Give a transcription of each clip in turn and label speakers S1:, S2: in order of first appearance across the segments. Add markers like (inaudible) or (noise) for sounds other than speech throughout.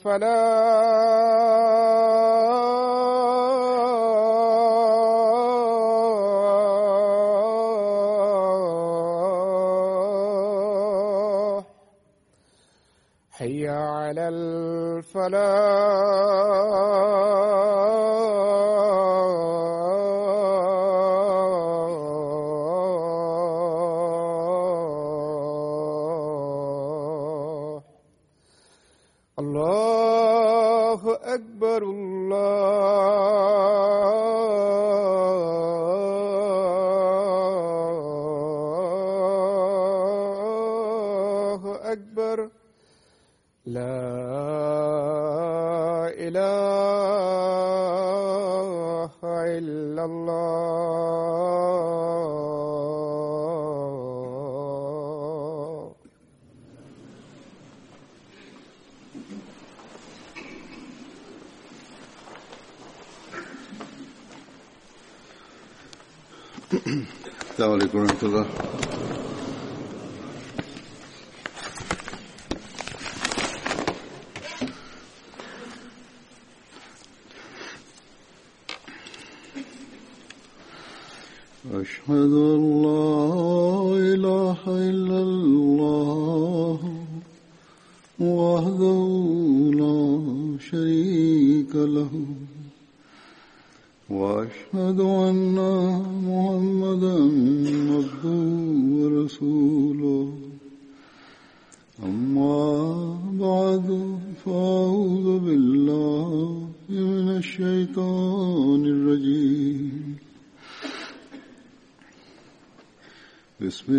S1: الفلاح حي على الفلاح.
S2: السلام عليكم ورحمة الله أشهد في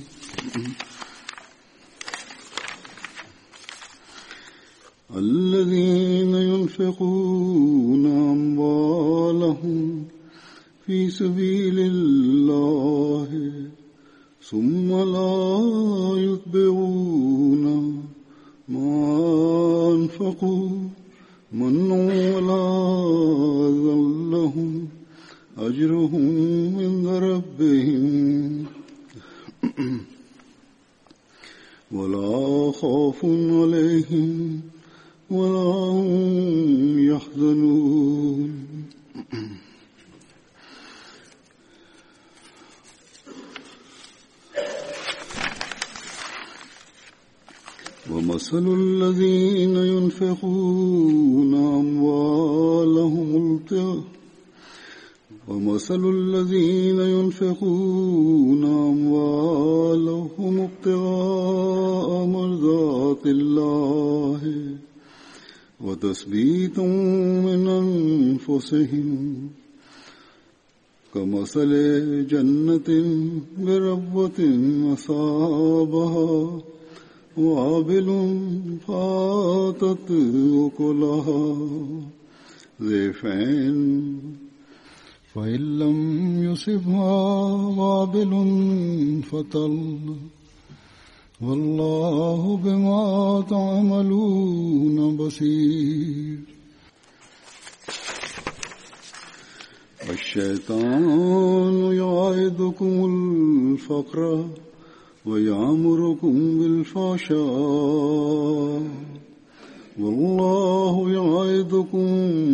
S2: الذين ينفقون أموالهم في سبيل الله ثم لا يتبعون ما أنفقوا من ولا ذلهم أجرهم عند ربهم. (clears throat) ولا خوف عليهم ولا هم يحزنون. ومثل الذين ينفقون أموالهم ابتغاء ومثل الذين ينفقون أموالهم ابتغاء مرضات الله. وتثبيتا من أنفسهم كمثل جنة بربوة أصابها وابل فاتت أكلها ضيفين فإن لم يصبها وابل فطل والله بما تعملون بصير. الشيطان يعيدكم الفقر ويعمركم بالفحشاء. والله يعيدكم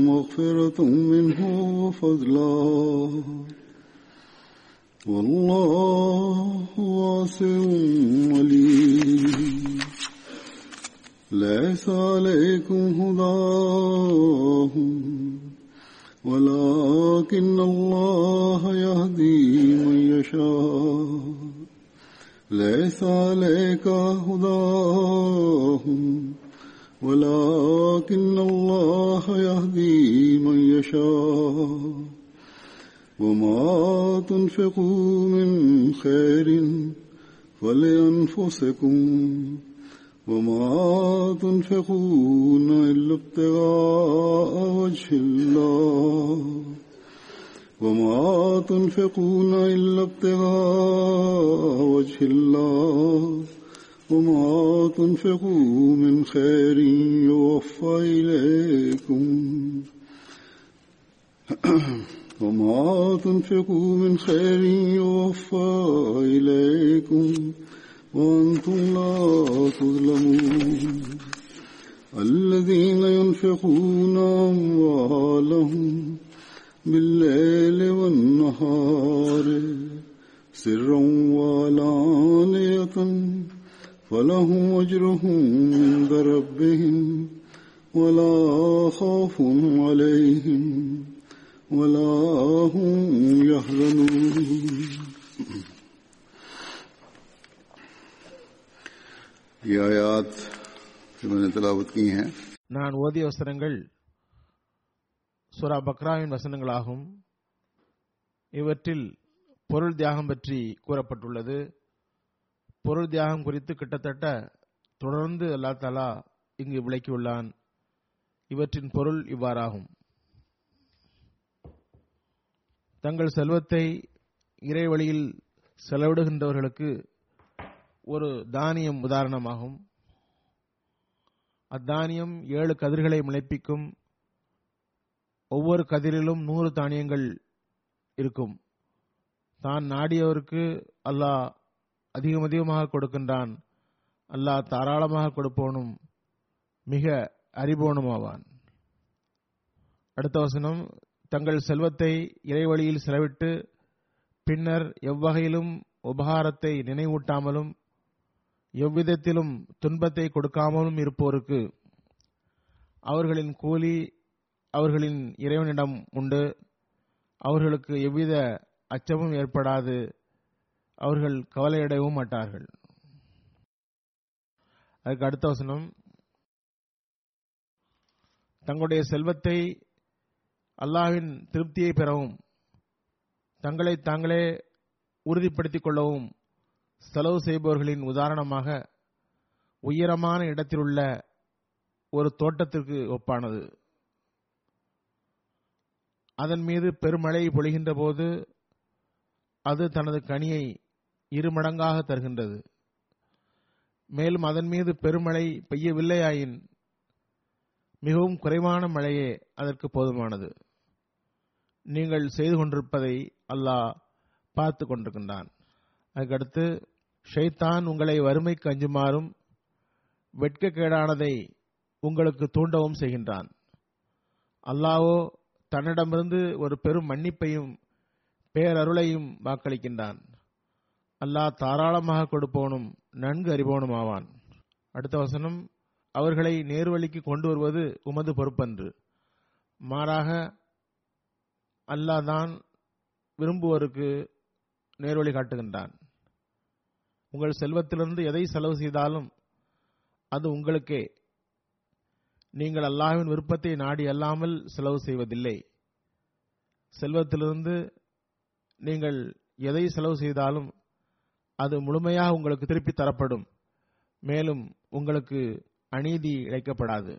S2: مغفرة منه وفضلا. والله واسع عليم. ليس عليكم هداهم ولكن الله يهدي من يشاء. ليس عليك هداهم ولكن الله يهدي من يشاء. وما تنفقوا من خير فلأنفسكم وما تنفقون إلا ابتغاء وجه الله وما تنفقون إلا ابتغاء وجه الله وما تنفقوا من خير يوفى إليكم (clears throat) وما تنفقوا من خير يوفى إليكم وأنتم لا تظلمون الذين ينفقون أموالهم بالليل والنهار سرا وعلانية فلهم أجرهم عند ربهم ولا خوف عليهم ولا هم يحزنون
S3: நான் ஓதிய வசனங்கள் சுரா பக்ராவின் வசனங்களாகும் இவற்றில் பொருள் தியாகம் பற்றி கூறப்பட்டுள்ளது பொருள் தியாகம் குறித்து கிட்டத்தட்ட தொடர்ந்து அல்லா தாலா இங்கு விளக்கியுள்ளான் இவற்றின் பொருள் இவ்வாறாகும் தங்கள் செல்வத்தை இறை வழியில் செலவிடுகின்றவர்களுக்கு ஒரு தானியம் உதாரணமாகும். அத்தானியம் ஏழு கதிர்களை முளைப்பிக்கும். ஒவ்வொரு கதிரிலும் நூறு தானியங்கள் இருக்கும். தான் நாடியவருக்கு அல்லாஹ் அதிகம் அதிகமாக கொடுக்கின்றான். அல்லாஹ் தாராளமாக கொடுப்பவனும் மிக அறிபோனுமாவான் அடுத்த வசனம் தங்கள் செல்வத்தை இறைவழியில் செலவிட்டு பின்னர் எவ்வகையிலும் உபகாரத்தை நினைவூட்டாமலும் எவ்விதத்திலும் துன்பத்தை கொடுக்காமலும் இருப்போருக்கு அவர்களின் கூலி அவர்களின் இறைவனிடம் உண்டு. அவர்களுக்கு எவ்வித அச்சமும் ஏற்படாது. அவர்கள் கவலையடையவும் மாட்டார்கள். அதுக்கு அடுத்த வசனம். தங்களுடைய செல்வத்தை அல்லாஹ்வின் திருப்தியை பெறவும் தங்களை தாங்களே உறுதிப்படுத்திக் கொள்ளவும் செலவு செய்பவர்களின் உதாரணமாக உயரமான இடத்திலுள்ள ஒரு தோட்டத்திற்கு ஒப்பானது. அதன் மீது பெருமழை பொழிகின்ற போது அது தனது கனியை இருமடங்காக தருகின்றது. மேலும் அதன் மீது பெருமழை பெய்யவில்லையாயின் மிகவும் குறைவான மழையே அதற்கு போதுமானது. நீங்கள் செய்து கொண்டிருப்பதை அல்லாஹ் பார்த்து கொண்டிருக்கின்றான். அதுக்கடுத்து ஷைத்தான் உங்களை வறுமைக்கு அஞ்சுமாறும் வெட்கக்கேடானதை உங்களுக்கு தூண்டவும் செய்கின்றான். அல்லாவோ தன்னிடமிருந்து ஒரு பெரும் மன்னிப்பையும் பேரருளையும் வாக்களிக்கின்றான். அல்லாஹ் தாராளமாக கொடுப்பவனும் நன்கு அறிபவனும் ஆவான். அடுத்த வசனம் அவர்களை நேர்வழிக்கு கொண்டு வருவது உமது பொறுப்பன்று. மாறாக அல்லாஹ் தான் விரும்புவோருக்கு நேர்வழி காட்டுகின்றான். உங்கள் செல்வத்திலிருந்து எதை செலவு செய்தாலும் அது உங்களுக்கே. நீங்கள் அல்லாஹ்வின் விருப்பத்தை நாடி அல்லாமல் செலவு செய்வதில்லை. செல்வத்திலிருந்து நீங்கள் எதை செலவு செய்தாலும் அது முழுமையாக உங்களுக்கு திருப்பி தரப்படும். மேலும் உங்களுக்கு அநீதி இழைக்கப்படாது.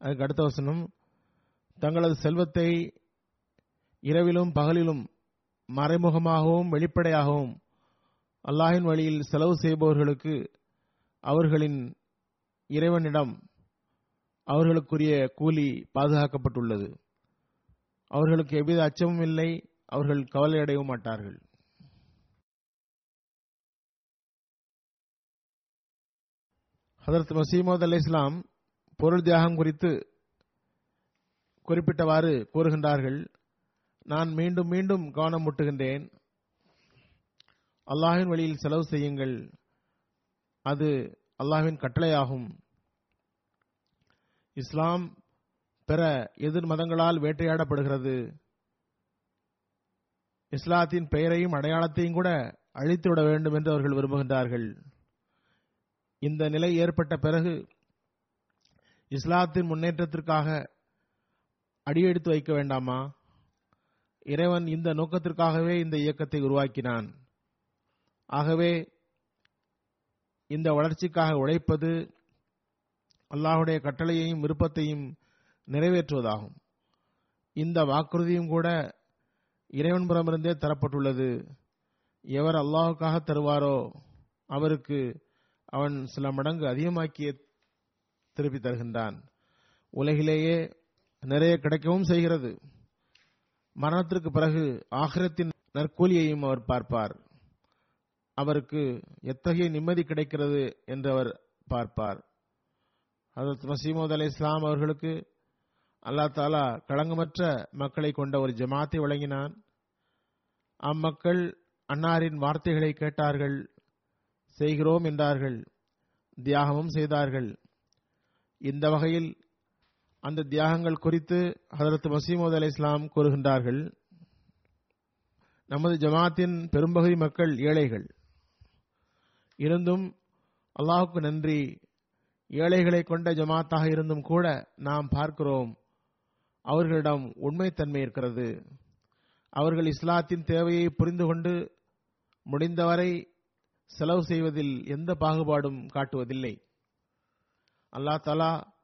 S3: அதுக்கு அடுத்த வசனம் தங்களது செல்வத்தை இரவிலும் பகலிலும் மறைமுகமாகவும் வெளிப்படையாகவும் அல்லாஹின் வழியில் செலவு செய்பவர்களுக்கு அவர்களின் இறைவனிடம் அவர்களுக்குரிய கூலி பாதுகாக்கப்பட்டுள்ளது. அவர்களுக்கு எவ்வித அச்சமும் இல்லை. அவர்கள் கவலையடையவும் மாட்டார்கள். ஹதரத் மசீமது அலி இஸ்லாம் பொருள் தியாகம் குறித்து குறிப்பிட்டவாறு கூறுகின்றார்கள் நான் மீண்டும் மீண்டும் கவனம் முட்டுகின்றேன். அல்லாஹின் வழியில் செலவு செய்யுங்கள். அது அல்லாஹின் கட்டளையாகும். இஸ்லாம் பிற எதிர் மதங்களால் வேட்டையாடப்படுகிறது. இஸ்லாத்தின் பெயரையும் அடையாளத்தையும் கூட அழித்துவிட வேண்டும் என்று அவர்கள் விரும்புகின்றார்கள். இந்த நிலை ஏற்பட்ட பிறகு இஸ்லாத்தின் முன்னேற்றத்திற்காக அடியெடுத்து வைக்க வேண்டாமா? இறைவன் இந்த நோக்கத்திற்காகவே இந்த இயக்கத்தை உருவாக்கினான். ஆகவே இந்த வளர்ச்சிக்காக உழைப்பது அல்லாஹுடைய கட்டளையையும் விருப்பத்தையும் நிறைவேற்றுவதாகும். இந்த வாக்குறுதியும் கூட இறைவன்புறமிருந்தே தரப்பட்டுள்ளது. எவர் அல்லாஹுக்காக தருவாரோ அவருக்கு அவன் சில மடங்கு அதிகமாக்கிய திருப்பி தருகின்றான். உலகிலேயே நிறைய கிடைக்கவும் செய்கிறது. மரணத்திற்கு பிறகு ஆகிரத்தின் நற்கூலியையும் அவர் பார்ப்பார். அவருக்கு எத்தகைய நிம்மதி கிடைக்கிறது என்று அவர் பார்ப்பார். அதற்கு மசீமது அலி இஸ்லாம் அவர்களுக்கு அல்லா தாலா களங்கமற்ற மக்களை கொண்ட ஒரு ஜமாத்தை வழங்கினான். அம்மக்கள் அன்னாரின் வார்த்தைகளை கேட்டார்கள் செய்கிறோம் என்றார்கள் தியாகமும் செய்தார்கள். இந்த வகையில் அந்த தியாகங்கள் குறித்து ஹதரத் மசீமது அலி இஸ்லாம் கூறுகின்றார்கள். நமது ஜமாத்தின் பெரும்பகுதி மக்கள் ஏழைகள். இருந்தும் அல்லாஹுக்கு நன்றி. ஏழைகளை கொண்ட ஜமாத்தாக இருந்தும் கூட நாம் பார்க்கிறோம். அவர்களிடம் உண்மைத்தன்மை இருக்கிறது. அவர்கள் இஸ்லாத்தின் தேவையை புரிந்து கொண்டு முடிந்தவரை செலவு செய்வதில் எந்த பாகுபாடும் காட்டுவதில்லை. அல்லா தலா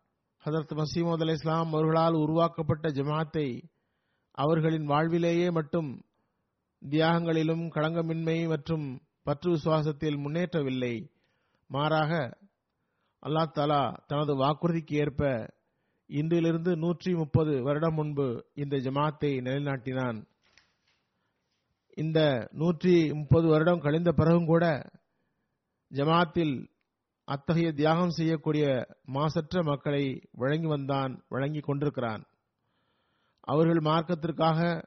S3: ஹதரத் மசீமது அலி இஸ்லாம் அவர்களால் உருவாக்கப்பட்ட ஜமாத்தை அவர்களின் வாழ்விலேயே மட்டும் தியாகங்களிலும் களங்கமின்மை மற்றும் பற்று விசுவாசத்தில் முன்னேற்றவில்லை. மாறாக அல்லாஹ் தாலா தனது வாக்குறுதிக்கு ஏற்ப இன்றிலிருந்து நூற்றி முப்பது வருடம் முன்பு இந்த ஜமாத்தை நிலைநாட்டினான். இந்த நூற்றி முப்பது வருடம் கழிந்த பிறகும் கூட ஜமாத்தில் அத்தகைய தியாகம் செய்யக்கூடிய மாசற்ற மக்களை வழங்கி வந்தான் வழங்கி கொண்டிருக்கிறான். அவர்கள் மார்க்கத்திற்காக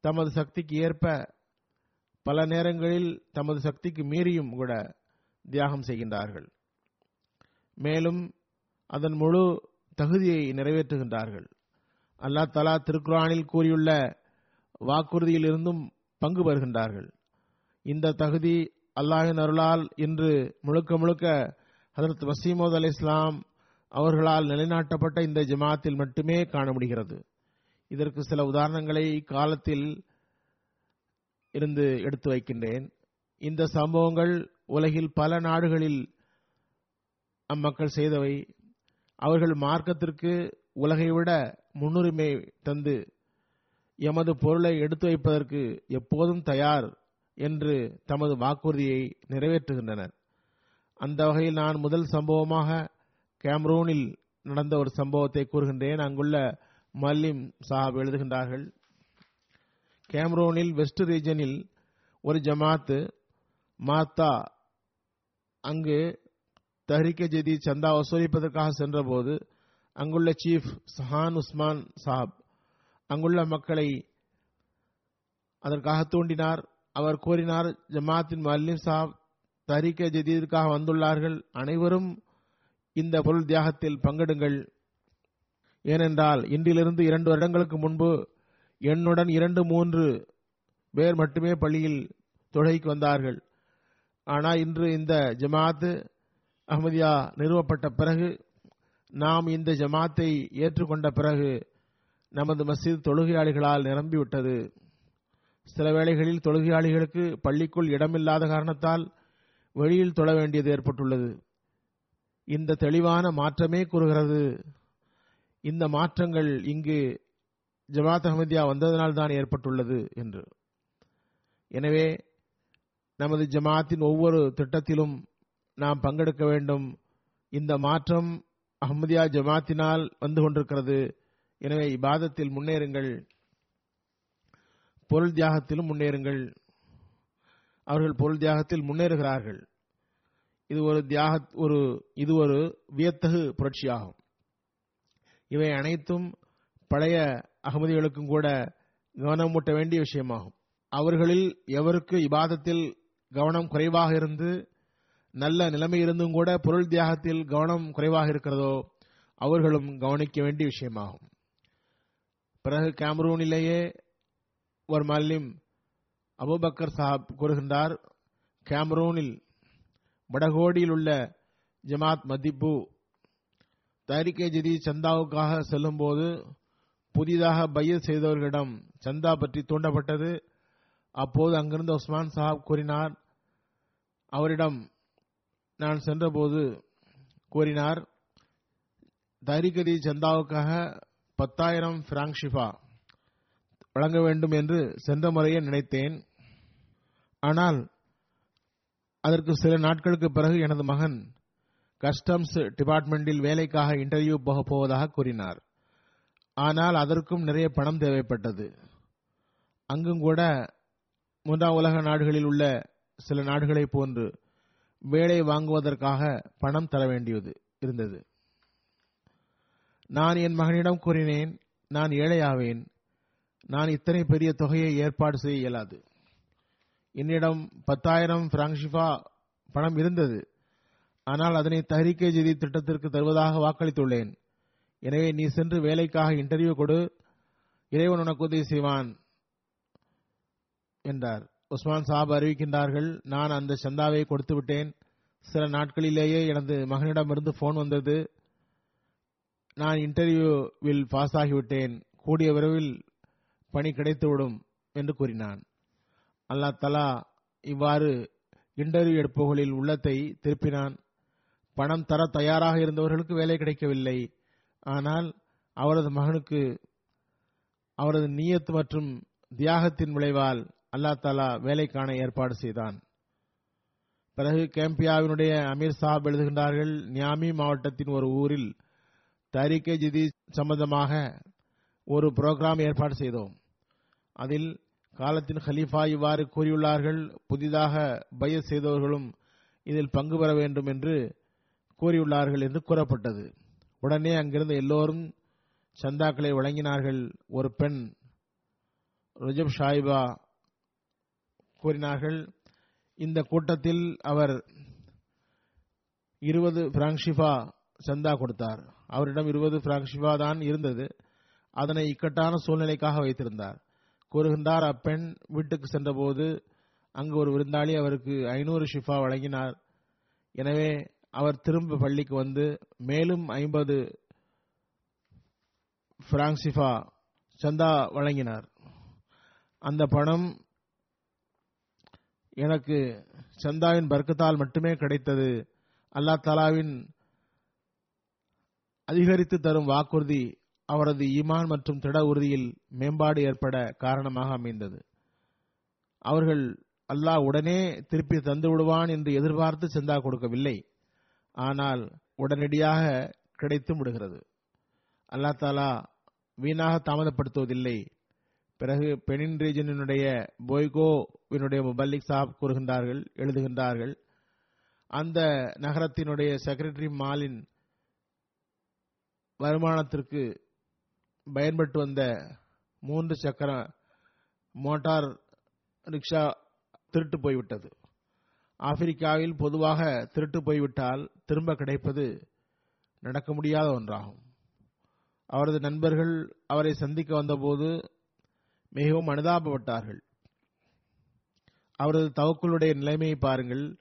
S3: தமது சக்திக்கு ஏற்ப பல நேரங்களில் தமது சக்திக்கு மீறியும் கூட தியாகம் செய்கின்றார்கள். மேலும் அதன் முழு தகுதியை நிறைவேற்றுகின்றார்கள். அல்லா தலா திருக்குரானில் கூறியுள்ள வாக்குறுதியில் இருந்தும் பங்கு பெறுகின்றார்கள். இந்த தகுதி அல்லாஹின் அருளால் இன்று முழுக்க முழுக்க ஹதரத் வசீமோத் அலி இஸ்லாம் அவர்களால் நிலைநாட்டப்பட்ட இந்த ஜமாத்தில் மட்டுமே காண முடிகிறது. இதற்கு சில உதாரணங்களை காலத்தில் இருந்து எடுத்து வைக்கின்றேன். இந்த சம்பவங்கள் உலகில் பல நாடுகளில் அம்மக்கள் செய்தவை. அவர்கள் மார்க்கத்திற்கு உலகை விட முன்னுரிமை தந்து எமது பொருளை எடுத்து வைப்பதற்கு எப்போதும் தயார் என்று தமது வாக்குறுதியை நிறைவேற்றுகின்றனர். அந்த வகையில் நான் முதல் சம்பவமாக கேம்ரூனில் நடந்த ஒரு சம்பவத்தை கூறுகின்றேன். அங்குள்ள மல்லிம் சாஹாப் எழுதுகின்றார்கள் கேம்ரோனில் வெஸ்ட் ரீஜனில் ஒரு ஜமாத்து மாத்தா அங்கு தஹரிக்க ஜதி சந்தா வசூலிப்பதற்காக சென்றபோது அங்குள்ள சீஃப் சஹான் உஸ்மான் சாப் அங்குள்ள மக்களை அதற்காக தூண்டினார். அவர் கூறினார் ஜமாத்தின் மல்லிம் சாப் தரிக்க ஜதீதிற்காக வந்துள்ளார்கள். அனைவரும் இந்த பொருள் தியாகத்தில் பங்கெடுங்கள். ஏனென்றால் இன்றிலிருந்து இரண்டு வருடங்களுக்கு முன்பு என்னுடன் இரண்டு மூன்று பேர் மட்டுமே பள்ளியில் தொழுகைக்கு வந்தார்கள். ஆனால் இன்று இந்த ஜமாத்து அஹமதியா நிறுவப்பட்ட பிறகு நாம் இந்த ஜமாத்தை ஏற்றுக்கொண்ட பிறகு நமது மஸ்ஜித் தொழுகையாளிகளால் நிரம்பிவிட்டது. சில வேளைகளில் தொழுகையாளிகளுக்கு பள்ளிக்குள் இடமில்லாத காரணத்தால் வெளியில் தொழ வேண்டியது ஏற்பட்டுள்ளது. இந்த தெளிவான மாற்றமே கூறுகிறது. இந்த மாற்றங்கள் இங்கு ஜமாத் அஹமதியா வந்ததனால் தான் ஏற்பட்டுள்ளது என்று. எனவே நமது ஜமாத்தின் ஒவ்வொரு திட்டத்திலும் நாம் பங்கெடுக்க வேண்டும். இந்த மாற்றம் அஹமதியா ஜமாத்தினால் வந்து கொண்டிருக்கிறது. எனவே இபாதத்தில் முன்னேறுங்கள். பொருள் தியாகத்திலும் முன்னேறுங்கள். அவர்கள் பொருள் தியாகத்தில் முன்னேறுகிறார்கள். இது ஒரு தியாக ஒரு இது ஒரு வியத்தகு புரட்சியாகும். இவை அனைத்தும் பழைய அகமதிகளுக்கும் கூட கவனம் மூட்ட வேண்டிய விஷயமாகும். அவர்களில் எவருக்கு இபாதத்தில் கவனம் குறைவாக இருந்து நல்ல நிலைமை இருந்தும் கூட பொருள் தியாகத்தில் கவனம் குறைவாக இருக்கிறதோ அவர்களும் கவனிக்க வேண்டிய விஷயமாகும். பிறகு கேமரூனிலேயே ஒரு மல்லிம் அபுபக்கர் சாஹாப் கூறுகின்றார் கேமரூனில் வடகோடியில் உள்ள ஜமாத் மதிப்பு தாரிகே ஜதி சந்தாவுக்காக செல்லும்போது புதிதாக பைய செய்தவர்களிடம் சந்தா பற்றி தூண்டப்பட்டது. அப்போது அங்கிருந்த உஸ்மான் சாஹாப் கூறினார் அவரிடம் நான் சென்றபோது கூறினார் தாரிகதி சந்தாவுக்காக பத்தாயிரம் பிராங்க் ஷிஃபா வழங்க வேண்டும் என்று சென்ற முறையே நினைத்தேன். ஆனால் அதற்கு சில நாட்களுக்கு பிறகு எனது மகன் கஸ்டம்ஸ் டிபார்ட்மெண்டில் வேலைக்காக இன்டர்வியூ போக போவதாக கூறினார். ஆனால் அதற்கும் நிறைய பணம் தேவைப்பட்டது. அங்கும் கூட மூன்றாம் உலக நாடுகளில் உள்ள சில நாடுகளைப் போன்று வேலை வாங்குவதற்காக பணம் தர வேண்டியது இருந்தது. நான் என் மகனிடம் கூறினேன் நான் ஏழையாவேன். நான் இத்தனை பெரிய தொகையை ஏற்பாடு செய்ய இயலாது. என்னிடம் பத்தாயிரம் பிராங்ஷிஃபா பணம் இருந்தது. ஆனால் அதனை தஹரிக்கே ஜெதி திட்டத்திற்கு தருவதாக வாக்களித்துள்ளேன். எனவே நீ சென்று வேலைக்காக இன்டர்வியூ கொடு. இறைவன் உனக்கு உதவி செய்வான் என்றார். உஸ்மான் சாப் அறிவிக்கின்றார்கள் நான் அந்த சந்தாவை கொடுத்து விட்டேன். சில நாட்களிலேயே எனது மகனிடமிருந்து போன் வந்தது. நான் இன்டர்வியூவில் பாஸ் ஆகிவிட்டேன். கூடிய விரைவில் பணி கிடைத்துவிடும் என்று கூறினான். அல்லாஹ் தலா இவ்வாறு இன்டர்வியூ எடுப்பவர்களில் உள்ளத்தை திருப்பினான். பணம் தர தயாராக இருந்தவர்களுக்கு வேலை கிடைக்கவில்லை. ஆனால் அவரது மகனுக்கு அவரது நீயத் மற்றும் தியாகத்தின் விளைவால் அல்லா தாலா வேலைக்கான ஏற்பாடு செய்தான். பிறகு கேம்பியாவினுடைய அமீர் சாப் எழுதுகின்றார்கள் நியாமி மாவட்டத்தின் ஒரு ஊரில் தரிக்கை ஜிதி சம்பந்தமாக ஒரு புரோகிராம் ஏற்பாடு செய்தோம். அதில் காலத்தின் ஹலீஃபா இவ்வாறு கூறியுள்ளார்கள். புதிதாக பய செய்தவர்களும் இதில் பங்கு பெற வேண்டும் என்று கூறியுள்ளார்கள் என்று கூறப்பட்டது. உடனே அங்கிருந்த எல்லோரும் சந்தாக்களை வழங்கினார்கள். ஒரு பெண் ருஜப் ஷாயிபா கூறினார்கள் இந்த கூட்டத்தில் அவர் இருபது பிராங்ஷிஃபா சந்தா கொடுத்தார். அவரிடம் இருபது பிராங்ஷிஃபா தான் இருந்தது. அதனை இக்கட்டான சூழ்நிலைக்காக வைத்திருந்தார். கூறுகின்றார் அப்பெண் வீட்டுக்கு சென்றபோது அங்கு ஒரு விருந்தாளி அவருக்கு ஐநூறு ஷிஃபா வழங்கினார். எனவே அவர் திரும்ப பள்ளிக்கு வந்து மேலும் ஐம்பது பிராங்சிஃபா சந்தா வழங்கினார். அந்த பணம் எனக்கு சந்தாவின் பர்க்கத்தால் மட்டுமே கிடைத்தது. அல்லா தாலாவின் அதிகரித்து தரும் வாக்குறுதி அவரது ஈமான் மற்றும் திட உறுதியில் மேம்பாடு ஏற்பட காரணமாக அமைந்தது. அவர்கள் அல்லாஹ் உடனே திருப்பி தந்து விடுவான் என்று எதிர்பார்த்து சந்தா கொடுக்கவில்லை. ஆனால் உடனடியாக கிடைத்தும் விடுகிறது. அல்லா தாலா வீணாக தாமதப்படுத்துவதில்லை. பிறகு பெனின் ரீஜனினுடைய போய்கோவினுடைய முபல்லிக் சாப் கூறுகின்றார்கள் எழுதுகின்றார்கள். அந்த நகரத்தினுடைய செக்ரட்டரி மாலின் வருமானத்திற்கு பயன்பட்டு வந்த மூன்று சக்கர மோட்டார் ரிக்ஷா திருட்டு போய்விட்டது. ஆப்பிரிக்காவில் பொதுவாக திருட்டு போய்விட்டால் திரும்ப கிடைப்பது நடக்க முடியாத ஒன்றாகும். அவரது நண்பர்கள் அவரை சந்திக்க வந்தபோது மிகவும் அனுதாபப்பட்டார்கள். அவரது தவக்குளுடைய நிலைமையை பாருங்கள்.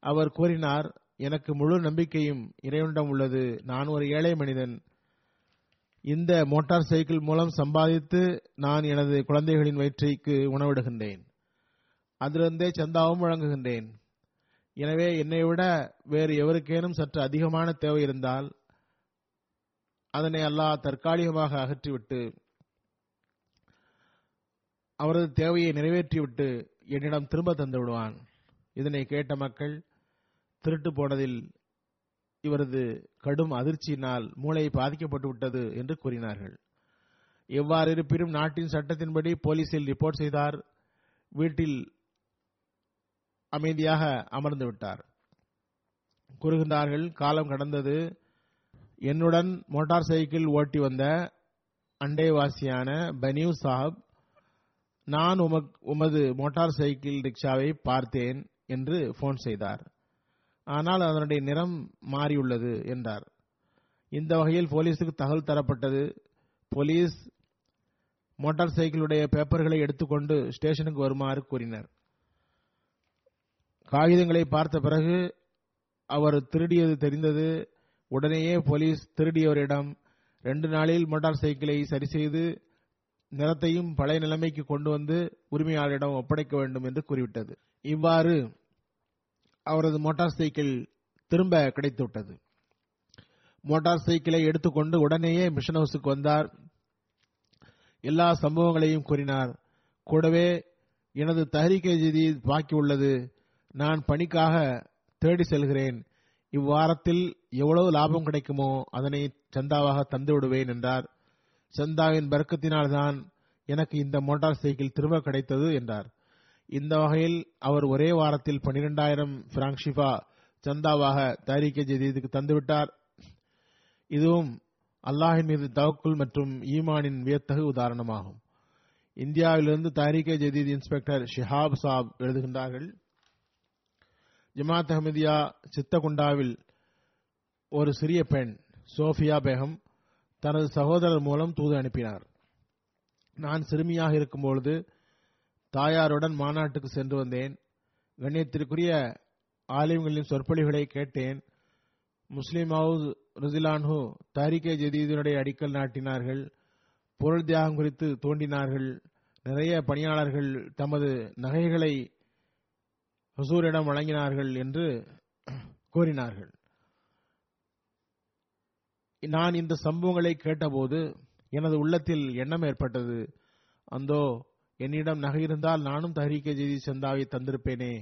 S3: அவர் கூறினார் எனக்கு முழு நம்பிக்கையும் இறைவனிடம் உள்ளது. நான் ஒரு ஏழை மனிதன். இந்த மோட்டார் சைக்கிள் மூலம் சம்பாதித்து நான் எனது குழந்தைகளின் வயிற்றைக்கு உணவிடுகின்றேன். அதிலிருந்தே சந்தாவும் வழங்குகின்றேன். எனவே என்னை விட வேறு எவருக்கேனும் சற்று அதிகமான தேவை இருந்தால் அதனை அல்லாஹ் தற்காலிகமாக அகற்றிவிட்டு அவரது தேவையை நிறைவேற்றிவிட்டு என்னிடம் திரும்ப தந்து விடுவான் இதனை கேட்ட மக்கள் திருட்டு போனதில் இவரது கடும் அதிர்ச்சியினால் மூளை பாதிக்கப்பட்டு விட்டது என்று கூறினார்கள். எவ்வாறு இருப்பினும் நாட்டின் சட்டத்தின்படி போலீசில் ரிப்போர்ட் செய்தார். வீட்டில் அமைதியாக அமர்ந்து விட்டார். கூறுகின்றார்கள் காலம் கடந்தது. என்னுடன் மோட்டார் சைக்கிள் ஓட்டி வந்த அண்டைவாசியான பனியூ சாப் நான் உமது மோட்டார் சைக்கிள் ரிக்ஷாவை பார்த்தேன் என்று போன் செய்தார். ஆனால் அதனுடைய நிறம் மாறியுள்ளது என்றார். இந்த வகையில் போலீஸுக்கு தகவல் தரப்பட்டது. போலீஸ் மோட்டார் சைக்கிளுடைய பேப்பர்களை எடுத்துக்கொண்டு ஸ்டேஷனுக்கு வருமாறு கூறினர். காகிதங்களை பார்த்த பிறகு அவர் திருடியது தெரிந்தது. உடனேயே போலீஸ் திருடியவரிடம் ரெண்டு நாளில் மோட்டார் சைக்கிளை சரி செய்து நிறத்தையும் பழைய நிலைமைக்கு கொண்டு வந்து உரிமையாளரிடம் ஒப்படைக்க வேண்டும் என்று கூறிவிட்டது. இவ்வாறு அவரது மோட்டார் சைக்கிள் திரும்ப கிடைத்துவிட்டது. மோட்டார் சைக்கிளை எடுத்துக்கொண்டு உடனேயே மிஷன் ஹவுஸுக்கு வந்தார். எல்லா சம்பவங்களையும் கூறினார். கூடவே எனது தஹரிகை ஜிதி பாக்கி உள்ளது. நான் பணிக்காக தேடி செல்கிறேன். இவ்வாரத்தில் எவ்வளவு லாபம் கிடைக்குமோ அதனை சந்தாவாக தந்து விடுவேன் என்றார். சந்தாவின் பறக்கத்தினால்தான் எனக்கு இந்த மோட்டார் சைக்கிள் திரும்ப கிடைத்தது என்றார். இந்த வகையில் அவர் ஒரே வாரத்தில் பனிரெண்டாயிரம் பிராங்ஷிபா சந்தாவாக தாரிகே ஜதீதுக்கு தந்துவிட்டார். இதுவும் அல்லாஹின் மீது தவக்குல் மற்றும் ஈமானின் வியத்தகு உதாரணமாகும். இந்தியாவிலிருந்து தாரிகே ஜதீத் இன்ஸ்பெக்டர் ஷிஹாப் சாப் எழுதுகின்றார்கள் ஜமாத் அஹமதியா சித்தகுண்டாவில் ஒரு சிறிய பெண் சோஃபியா பேகம் தனது சகோதரர் மூலம் தூது அனுப்பினார். நான் சிறுமியாக இருக்கும்பொழுது தாயாருடன் மாநாட்டுக்கு சென்று வந்தேன். கண்ணியத்திற்குரிய ஆலிம்களின் சொற்பொழிவுகளை கேட்டேன். முஸ்லிம் ஹவுஸ் ருசிலான்ஹு தாரிகே ஜதீதினுடைய அடிக்கல் நாட்டினார்கள். பொருள் தியாகம் குறித்து தோண்டினார்கள் நிறைய பணியாளர்கள் தமது நகைகளை ஹசூரிடம் வழங்கினார்கள் என்று கூறினார்கள். நான் இந்த சம்பவங்களை கேட்டபோது எனது உள்ளத்தில் எண்ணம் ஏற்பட்டது. அந்தோ என்னிடம் நகை இருந்தால் நானும் தஹரீகே ஜெய்தி சந்தாவை தந்திருப்பேனே.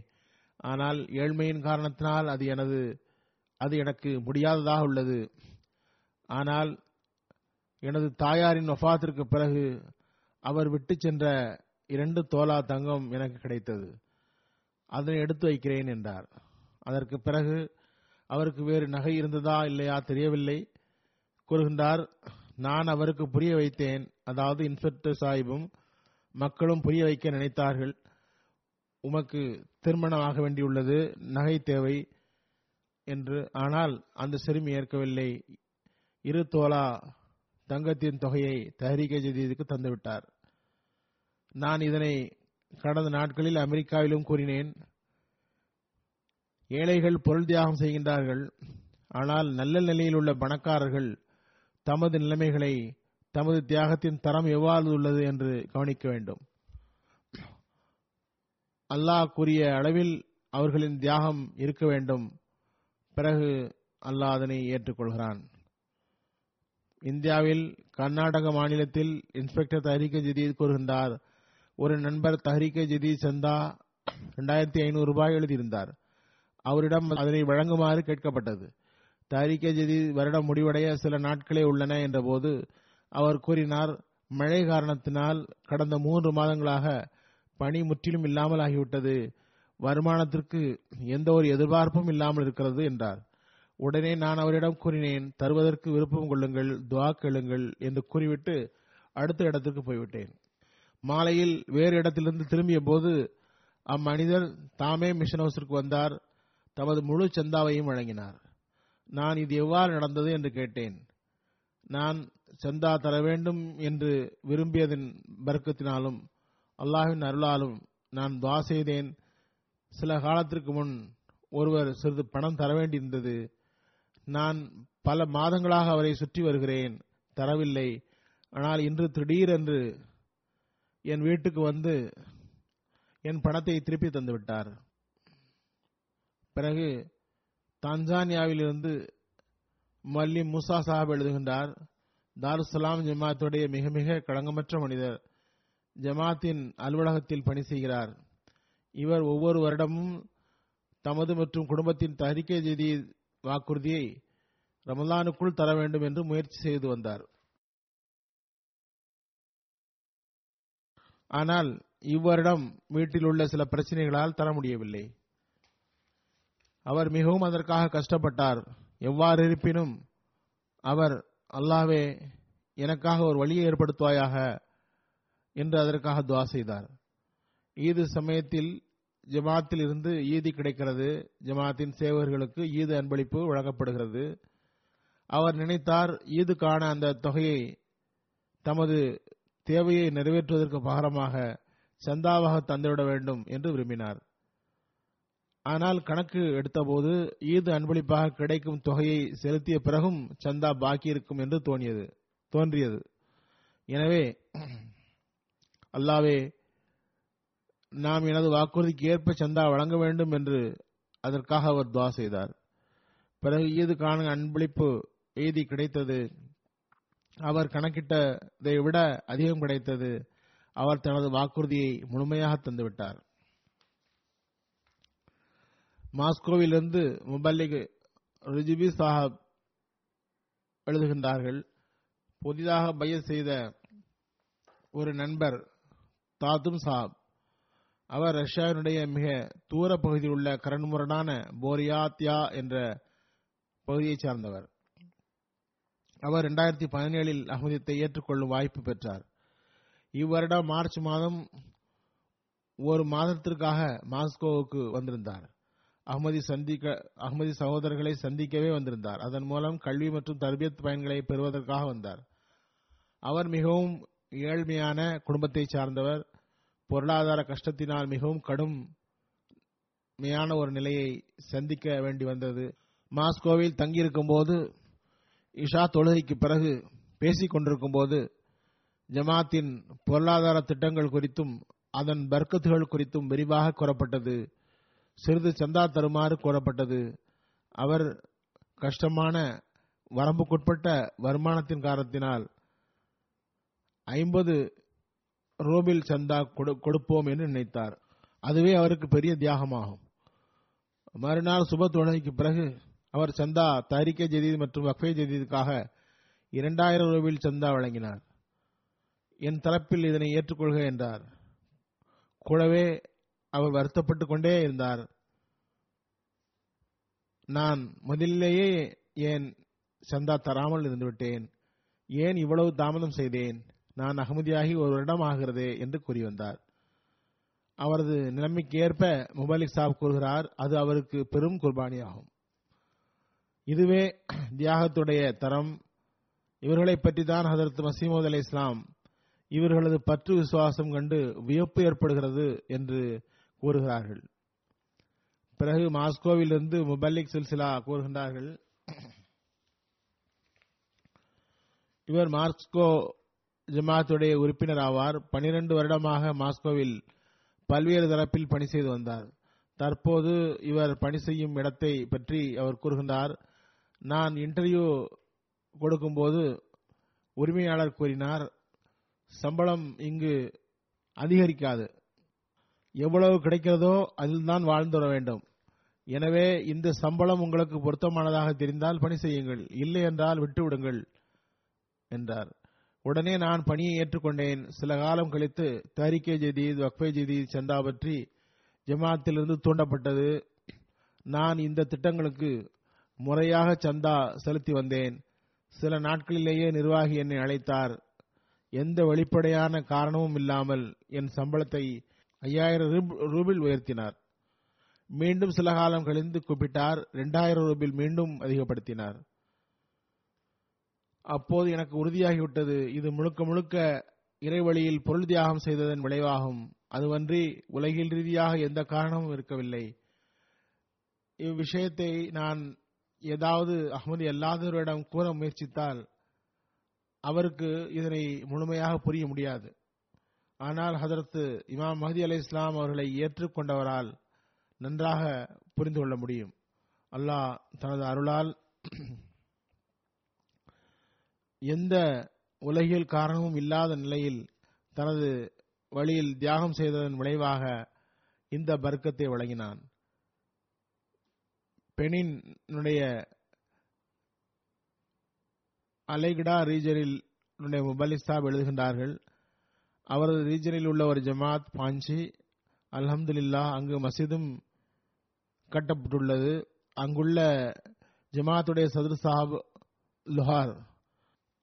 S3: ஆனால் ஏழ்மையின் காரணத்தினால் அது எனது அது எனக்கு முடியாததாக உள்ளது. ஆனால் எனது தாயாரின் வஃபாத்திற்கு பிறகு அவர் விட்டு சென்ற இரண்டு தோலா தங்கம் எனக்கு கிடைத்தது. அதனை எடுத்து வைக்கிறேன் என்றார். அதற்கு பிறகு அவருக்கு வேறு நகை இருந்ததா இல்லையா தெரியவில்லை. கூறுகின்றார் நான் அவருக்கு புரிய வைத்தேன். அதாவது இன்ஸ்பெக்டர் சாஹிபும் மக்களும் புரிய வைக்க நினைத்தார்கள். உமக்கு திருமணம் ஆக வேண்டியுள்ளது நகை தேவை என்று. ஆனால் அந்த சிறுமி ஏற்கவில்லை. இரு தோலா தங்கத்தின் தொகையை தஹரீகே ஜதீதுக்கு தந்துவிட்டார். நான் இதனை கடந்த நாட்களில் அமெரிக்காவிலும் கூறினேன். ஏழைகள் பொருள் தியாகம் செய்கின்றார்கள். ஆனால் நல்ல நிலையில் உள்ள பணக்காரர்கள் தமது நிலைமைகளை தமது தியாகத்தின் தரம் எவ்வாறு உள்ளது என்று கவனிக்க வேண்டும். அல்லாஹ் கூறிய அளவில் அவர்களின் தியாகம் இருக்க வேண்டும். பிறகு அல்லாஹ் அதனை ஏற்றுக்கொள்கிறான். இந்தியாவில் கர்நாடக மாநிலத்தில் இன்ஸ்பெக்டர் தஹரிக ஜதீத் கூறுகின்றார் ஒரு நண்பர் தஹரிக ஜதீத் சந்தா இரண்டாயிரத்தி ஐநூறு ரூபாய் எழுதியிருந்தார். அவரிடம் அதனை வழங்குமாறு கேட்கப்பட்டது. தஹரிக ஜதீத் வருடம் முடிவடைய சில நாட்களே உள்ளன என்றபோது அவர் கூறினார் மழை காரணத்தினால் கடந்த மூன்று மாதங்களாக பணி முற்றிலும் இல்லாமல் ஆகிவிட்டது வருமானத்திற்கு எந்த ஒரு எதிர்பார்ப்பும் இல்லாமல் இருக்கிறது என்றார். உடனே நான் அவரிடம் கூறினேன் தருவதற்கு விருப்பம் கொள்ளுங்கள் துவா கேளுங்கள் என்று கூறிவிட்டு அடுத்த இடத்திற்கு போய்விட்டேன். மாலையில் வேறு இடத்திலிருந்து திரும்பிய போது அம்மனிதர் தாமே மிஷன் ஹவுஸிற்கு வந்தார் தமது முழு சந்தாவையும் வழங்கினார். நான் இது எவ்வாறு நடந்தது? என்று கேட்டேன். நான் சந்தா தர வேண்டும் என்று விரும்பியதன் பர்க்கத்தினாலும் அல்லாஹின் அருளாலும் நான் துவா செய்தேன். சில காலத்திற்கு முன் ஒருவர் சிறிது பணம் தர வேண்டியிருந்தது. நான் பல மாதங்களாக அவரை சுற்றி வருகிறேன். தரவில்லை. ஆனால் இன்று திடீரென்று என் வீட்டுக்கு வந்து என் பணத்தை திருப்பி தந்துவிட்டார் பிறகு தான்சானியாவிலிருந்து மல்லி மூசா சாஹப் எழுதுகின்றார் தாருசலாம் ஜமாத்துடைய மிக மிக களங்கமற்ற மனிதர். ஜமாத்தின் அலுவலகத்தில் பணி செய்கிறார். இவர் ஒவ்வொரு வருடமும் தமது மற்றும் குடும்பத்தின் தரிக்கை செய்தி வாக்குறுதியை ரமலானுக்குள் தர வேண்டும் என்று முயற்சி செய்து வந்தார். ஆனால் இவ்வருடம் வீட்டில் உள்ள சில பிரச்சனைகளால் தர முடியவில்லை. அவர் மிகவும் அதற்காக கஷ்டப்பட்டார். எவ்வாறு இருப்பினும் அவர் அல்லாவே எனக்காக ஒரு வழியை ஏற்படுத்துவாயாக என்று அதற்காக துவா செய்தார். ஈது சமயத்தில் ஜமாத்தில் இருந்து ஈதி கிடைக்கிறது. ஜமாத்தின் சேவர்களுக்கு ஈது அன்பளிப்பு வழங்கப்படுகிறது. அவர் நினைத்தார் ஈதுக்கான அந்த தொகையை தமது தேவையை நிறைவேற்றுவதற்கு பகரமாக சந்தாவாக தந்துவிட வேண்டும் என்று விரும்பினார். ஆனால் கணக்கு எடுத்தபோது ஈது அன்பளிப்பாக கிடைக்கும் தொகையை செலுத்திய பிறகும் சந்தா பாக்கி இருக்கும் என்று தோணியது தோன்றியது. எனவே அல்லாவே நாம் எனது வாக்குறுதிக்கு ஏற்ப சந்தா வழங்க வேண்டும் என்று அதற்காக அவர் துவா செய்தார். பிறகு ஈதுக்கான அன்பளிப்பு எய்தி கிடைத்தது. அவர் கணக்கிட்டதை விட அதிகம் கிடைத்தது. அவர் தனது வாக்குறுதியை முழுமையாக தந்துவிட்டார். மாஸ்கோவிலிருந்து முபல்லிக் ரிஜிபி சாஹப் எழுதுகின்றார்கள் புதிதாக பய செய்த ஒரு நண்பர் தாத்தும் சாப் அவர் ரஷ்யாவினுடைய மிக தூர பகுதியில் உள்ள கரண்முரடான போரியாத்யா என்ற பகுதியைச் சார்ந்தவர். அவர் இரண்டாயிரத்தி பதினேழில் அகமதியத்தை ஏற்றுக்கொள்ளும் வாய்ப்பு பெற்றார். இவ்வருடம் மார்ச் மாதம் ஒரு மாதத்திற்காக மாஸ்கோவுக்கு வந்திருந்தார். அகமதி சந்திக்க அகமதி சகோதரர்களை சந்திக்கவே வந்திருந்தார். அதன் மூலம் கல்வி மற்றும் தர்பியத் பயன்களை பெறுவதற்காக வந்தார். அவர் மிகவும் ஏழ்மையான குடும்பத்தை சார்ந்தவர். பொருளாதார கஷ்டத்தினால் மிகவும் கடுமையான ஒரு நிலையை சந்திக்க வேண்டி வந்தது. மாஸ்கோவில் தங்கியிருக்கும் போது இஷா தொழுகைக்கு பிறகு பேசிக் கொண்டிருக்கும் போது ஜமாத்தின் பொருளாதார திட்டங்கள் குறித்தும் அதன் பர்க்கத்துகள் குறித்தும் விரிவாக கூறப்பட்டது. சிறிது சந்தா தருமாறு கூறப்பட்டது அவர் கஷ்டமான வரம்புக்குட்பட்ட வருமானத்தின் காரணத்தினால் ஐம்பது ரோபில் சந்தா கொடுப்போம் என்று நினைத்தார். அதுவே அவருக்கு பெரிய தியாகமாகும். மறுநாள் சுப தொழுகைக்கு பிறகு அவர் சந்தா தரிக்க ஜெதீத் மற்றும் வக்ஃபே ஜெதீதுக்காக இரண்டாயிரம் ரூபாயில் சந்தா வழங்கினார். என் தரப்பில் இதனை ஏற்றுக்கொள்க என்றார். கூடவே அவர் வருத்தப்பட்டு கொண்டே இருந்தார். நான் முதலிலேயே ஏன் சந்தா தராமல் இருந்துவிட்டேன்? ஏன் இவ்வளவு தாமதம் செய்தேன்? நான் அகமதியாகி ஒரு வருடம் ஆகிறதே என்று கூறி வந்தார். அவரது நிலைமைக்கு ஏற்ப முபாலிக் சாப் கூறுகிறார் அது அவருக்கு பெரும் குர்பானியாகும். இதுவே தியாகத்துடைய தரம். இவர்களை பற்றி தான் ஹதரத் மசீமது அலி இஸ்லாம் இவர்களது பற்று விசுவாசம் கண்டு வியப்பு ஏற்படுகிறது என்று கூறுகிறார்கள். பிறகு மாஸ்கோவிலிருந்து முபல்லிக் சில்சிலா கூறுகின்றார்கள். இவர் மாஸ்கோ ஜமாத்துடைய உறுப்பினர் ஆவார். பனிரெண்டு வருடமாக மாஸ்கோவில் பல்வேறு தரப்பில் பணி செய்து வந்தார். தற்போது இவர் பணி செய்யும் இடத்தை பற்றி அவர் கூறுகின்றார். நான் இன்டர்வியூ கொடுக்கும்போது உரிமையாளர் கூறினார் சம்பளம் இங்கு அதிகரிக்காது. எவ்வளவு கிடைக்கிறதோ அதில் தான் வாழ்ந்து வர வேண்டும். எனவே இந்த சம்பளம் உங்களுக்கு பொருத்தமானதாக தெரிந்தால் பணி செய்யுங்கள். இல்லை என்றால் விட்டுவிடுங்கள் என்றார். உடனே நான் பணியை ஏற்றுக்கொண்டேன். சில காலம் கழித்து தரிக்கே ஜதீத் வக்ஃபே ஜதீத் சந்தா பற்றி ஜமாத்திலிருந்து தூண்டப்பட்டது. நான் இந்த திட்டங்களுக்கு முறையாக சந்தா செலுத்தி வந்தேன். சில நாட்களிலேயே நிர்வாகி என்னை அழைத்தார். எந்த வெளிப்படையான காரணமும் இல்லாமல் என் சம்பளத்தை ஐயாயிரம் ரூபில் உயர்த்தினார். மீண்டும் சில காலம் கழிந்து கூப்பிட்டார். இரண்டாயிரம் ரூபில் மீண்டும் அதிகப்படுத்தினார். அப்போது எனக்கு உறுதியாகிவிட்டது. இது முழுக்க முழுக்க இறைவழியில் பொருள் தியாகம் செய்ததன் விளைவாகும். அதுவன்றி உலகில் ரீதியாக எந்த காரணமும் இருக்கவில்லை. இவ்விஷயத்தை நான் ஏதாவது அகமதி அல்லாதவரிடம் கூற முயற்சித்தால் அவருக்கு இதனை முழுமையாக புரிய முடியாது. ஆனால் ஹதரத்து இமாம் மஹதி அலி இஸ்லாம் அவர்களை ஏற்றுக்கொண்டவரால் நன்றாக புரிந்து கொள்ள முடியும். அல்லாஹ் தனது அருளால் எந்த உலகில் காரணமும் இல்லாத நிலையில் தனது வழியில் தியாகம் செய்ததன் விளைவாக இந்த பர்க்கத்தை வழங்கினான். பெனினுடைய அலைகிடா ரீஜரில் முபலிக் எழுதுகின்றார்கள் அவரது ரீஜனில் உள்ள ஒரு ஜமாத் பாஞ்சி அல்ஹம்துலில்லா அங்கு மசிதும் கட்டப்பட்டுள்ளது. அங்குள்ள ஜமாத்துடைய சதுர் சாப் லுஹார்